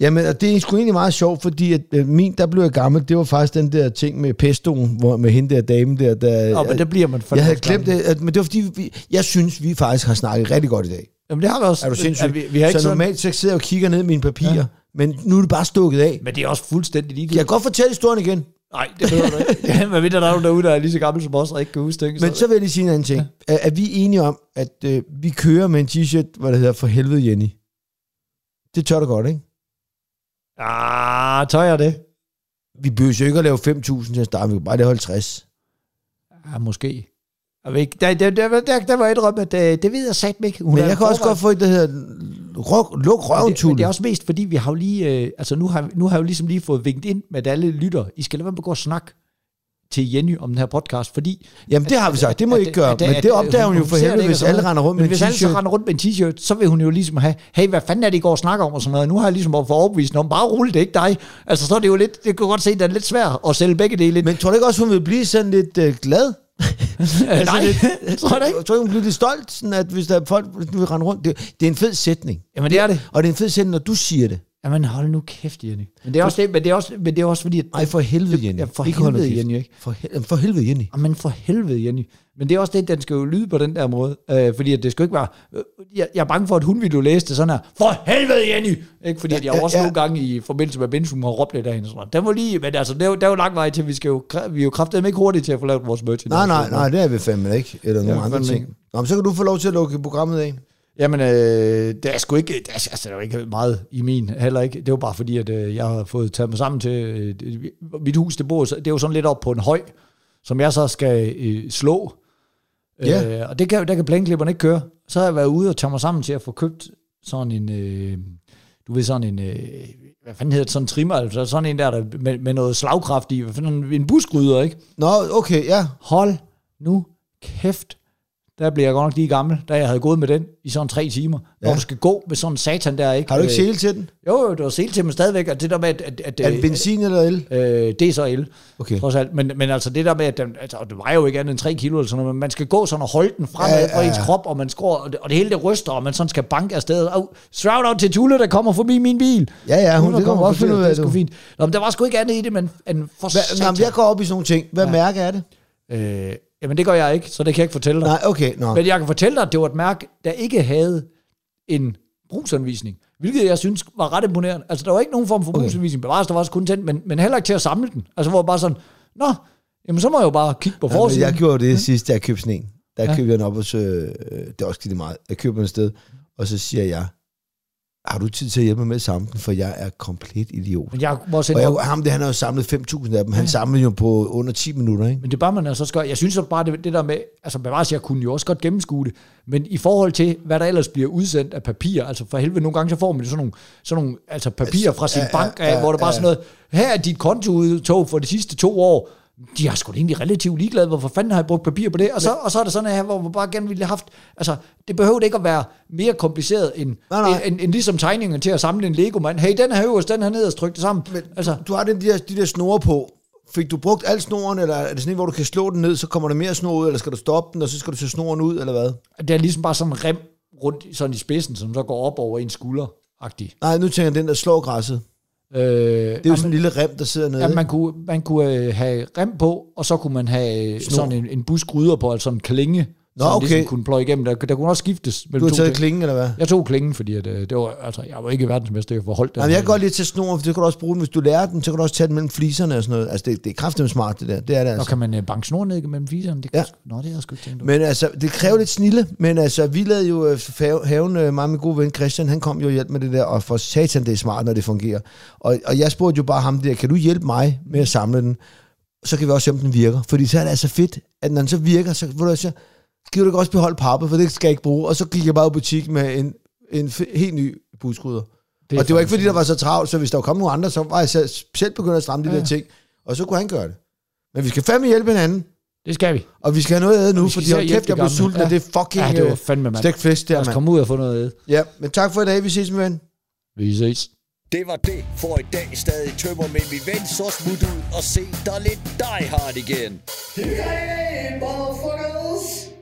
Jamen, og det er sgu egentlig meget sjovt, fordi at, øh, min, der blev jeg gammel, det var faktisk den der ting med pestoen, hvor, med hende der dame der. der oh, men der bliver man Jeg havde glemt det, at, men det var fordi, vi, jeg synes, vi faktisk har snakket rigtig godt i dag. Jamen det har vi også. Er du sindssygt? Vi, vi har ikke så normalt så sidder jeg og kigger ned i mine papirer, ja. men nu er det bare stukket af. Men det er også fuldstændig ligegyldigt. Kan jeg godt fortælle historien igen? Nej, det behøver du ikke. ja, men ved der er nogen derude, der er lige så gammel som os, og ikke kan huske det. Men så vil jeg lige sige en anden ting. Ja. Er, er vi enige om, at øh, vi kører med en t-shirt, hvor det hedder For helvede Jenny? Det tør du godt, ikke? Ah, tør jeg det? Vi behøver jo ikke at lave 5.000 til at starte, vi kan bare lave 50. Ja, måske. Ikke, der, der, der, der, der var et rum, at det, det ved jeg sat ikke. Hun men jeg kan også godt få et, der hedder luk røven, det, men det er også mest, fordi vi har jo lige, øh, altså nu har, nu har jeg jo ligesom lige fået vinket ind med, alle lytter, I skal lade være med at gå og snakke til Jenny om den her podcast, fordi... Jamen det har vi sagt, det må at, I ikke gøre, at, men at, det opdager hun jo for helvede, hvis alle render rundt med en t-shirt. Hvis alle render rundt med en t-shirt, så vil hun jo ligesom have, hey, hvad fanden er det, I går og snakker om, og sådan noget. Nu har jeg ligesom fået overbevist om, bare rulle, det er ikke dig. Altså så er det jo lidt, det kan godt se, at det er lidt svært at sælge begge dele. Men tror du ikke også, hun vil blive sådan lidt øh, glad? altså, Nej, det, tror jeg ikke. Jeg tror, hun bliver lidt stolt, sådan at hvis der er folk, der vil rende rundt. Det, det er en fed sætning. Jamen det er det. Og det er en fed sætning, når du siger det. Jamen hold nu kæft, Jenny. Men det er også, det, men det er også, men det er også fordi... At, Ej, for helvede, Jenny. Ja, for ikke helvede, Jenny, ikke? For, for helvede, Jenny. Men for helvede, Jenny. Men det er også det, den skal jo lyde på den der måde. Øh, fordi at det skal ikke være... Øh, jeg, jeg er bange for, at hun ville læse det sådan her. For helvede, Jenny! Ikke? Fordi ja, jeg ja, også ja. nogle gange i forbindelse med Benzum har råbt lidt af hende. Sådan. Den var lige... Men altså, der, der er jo lang vej til, vi skal jo... Vi er jo kraftigt ikke hurtigt til at få lavet vores merchandise. Nej, nej, nej, det er vi fandme ikke. Eller nogle ja, andre ting. Nå, men så kan du få lov til at lukke programmet af. Jamen, øh, det er sgu ikke, det er, altså, det er ikke meget i min, heller ikke. Det var bare fordi, at øh, jeg har fået taget mig sammen til, øh, mit hus, det, bor, det er jo sådan lidt op på en høj, som jeg så skal øh, slå. Ja. Øh, og det kan, der kan plæneklipperne ikke køre. Så har jeg været ude og tage mig sammen til at få købt sådan en, øh, du ved, sådan en, øh, hvad fanden hedder det, sådan en trimmer, altså sådan en der, der med, med noget slagkraft i, hvad fanden, en busgryder, ikke? Nå, okay, ja. Hold nu kæft, der bliver jeg godt nok lige gammel, da jeg havde gået med den i sådan tre timer. Ja. Når du skal gå med sådan en satan der, ikke? Har du ikke sele til den? Jo, jo, du har sele til den stadigvæk. Og det der med, at... at, at er det benzin eller el? Øh, det er så el. Okay. Trods alt. Men, men altså det der med, at den, altså, det var jo ikke andet end 3 kilo eller sådan noget, men man skal gå sådan og holde den fremad ja, ja, ja. fra ens krop, og man skår, og det, og det hele det ryster, og man sådan skal banke afsted. Og shout out til Tulle, der kommer forbi min bil. Ja, ja, hun, hun det kommer godt finde ud af det. Er fint. Nå, men der var sgu ikke andet i det, men en for Hva, jamen, jeg går op i sådan nogle ting. Hvad ja. mærke er det? Øh, Jamen det gør jeg ikke, så det kan jeg ikke fortælle dig. Nej, okay. No. Men jeg kan fortælle dig, at det var et mærke, der ikke havde en brugsanvisning. Hvilket jeg synes var ret imponerende. Altså der var ikke nogen form for okay. brugsanvisning. Bevares, der var også kun tændt, men, men heller ikke til at samle den. Altså hvor bare sådan, nå, jamen så må jeg jo bare kigge på forsiden. Ja, jeg gjorde det ja. sidst, da jeg købte sådan en. Der ja. købte jeg den op, så, øh, det er også lidt meget. Jeg køber den et sted, og så siger jeg, har du tid til at hjælpe mig med at samle den, for jeg er komplet idiot. Men jeg må og jeg, ham det, han har jo samlet 5.000 af dem. Han ja. samlede jo på under 10 minutter. Ikke? Men det er bare, man altså skal, jeg synes bare, det, det der med, altså bevares, jeg kunne jo også godt gennemskue det, men i forhold til, hvad der ellers bliver udsendt af papir, altså for helvede, nogle gange så får man sådan nogle, sådan nogle altså papirer fra sin ja, bank, ja, ja, hvor der bare ja. sådan noget, her er dit kontoudtog for de sidste to år, de har sgu da egentlig relativt ligeglade, hvorfor fanden har jeg brugt papir på det? Og så, og så er det sådan her, hvor man bare gerne ville have haft, altså, det behøver ikke at være mere kompliceret end, nej, nej. end, end, end ligesom tegningen til at samle en Lego-mand. Hey, den her øverst, den her nederst, tryk det sammen. Men altså, du har den, de, der, de der snore på. Fik du brugt al snoren, eller er det sådan en, hvor du kan slå den ned, så kommer der mere snor ud, eller skal du stoppe den, og så skal du se snoren ud, eller hvad? Det er ligesom bare sådan en rem rundt sådan i spidsen, som så går op over en skulder -agtig. Nej, nu tænker jeg den, der slår græsset. Øh, Det er jo sådan en lille rem, der sidder nede. Ja, man kunne, man kunne øh, have rem på, og så kunne man have øh, sådan en, en busgryder på, altså en klinge, Nå, som okay. ligesom kunne pløje igennem. Der, der kunne også skiftes du har taget klingen, eller hvad? Jeg tog klingen, fordi at, øh, det var, altså, jeg var ikke verdensmester, jeg forholdt den. Jamen, jeg kan godt lide til snor, for det kan du også bruge den. Hvis du lærer den, så kan du også tage den mellem fliserne og sådan noget. Altså, det, det er kraftigt smart, det der. Det er det Nå, altså. kan man øh, banke snor ned mellem fiserne? Det kan Ja. ja. Nå, det har jeg sgu ikke tænkt. Men altså, det kræver lidt snille, men altså, vi lavede jo øh, haven, øh, og min gode ven Christian, han kom jo og hjalp med det der, og for satan, det er smart, når det fungerer. Og, og jeg spurgte jo bare ham der, kan du hjælpe mig med at samle den? Så kan vi også se, om den virker. Fordi så er det altså fedt, at når den så virker, så vil du sige, skal du ikke også beholde pappet, for det skal jeg ikke bruge. Og så gik jeg bare i butik med en, en f- helt ny buskrydder. Det og det var ikke, fordi der var så travlt, så hvis der kom nogle andre, så var jeg selv, selv begyndt at stramme de Ja, der ting. Og så kunne han gøre det. Men vi skal fandme hjælpe hinanden. Det skal vi. Og vi skal have noget at æde nu, fordi hold kæft, jeg blev sulten, Ja. og det fucking Ja, det var øh, fandme, mand. stegt fisk Lad der, os mand. komme ud og få noget at æde. Ja, men tak for i dag. Vi ses, min ven. Vi ses. Det var det for i dag. Stadig tømmer, men vi venter så smut ud og se dig lidt Die Hard igen. Hey, motherfuckers!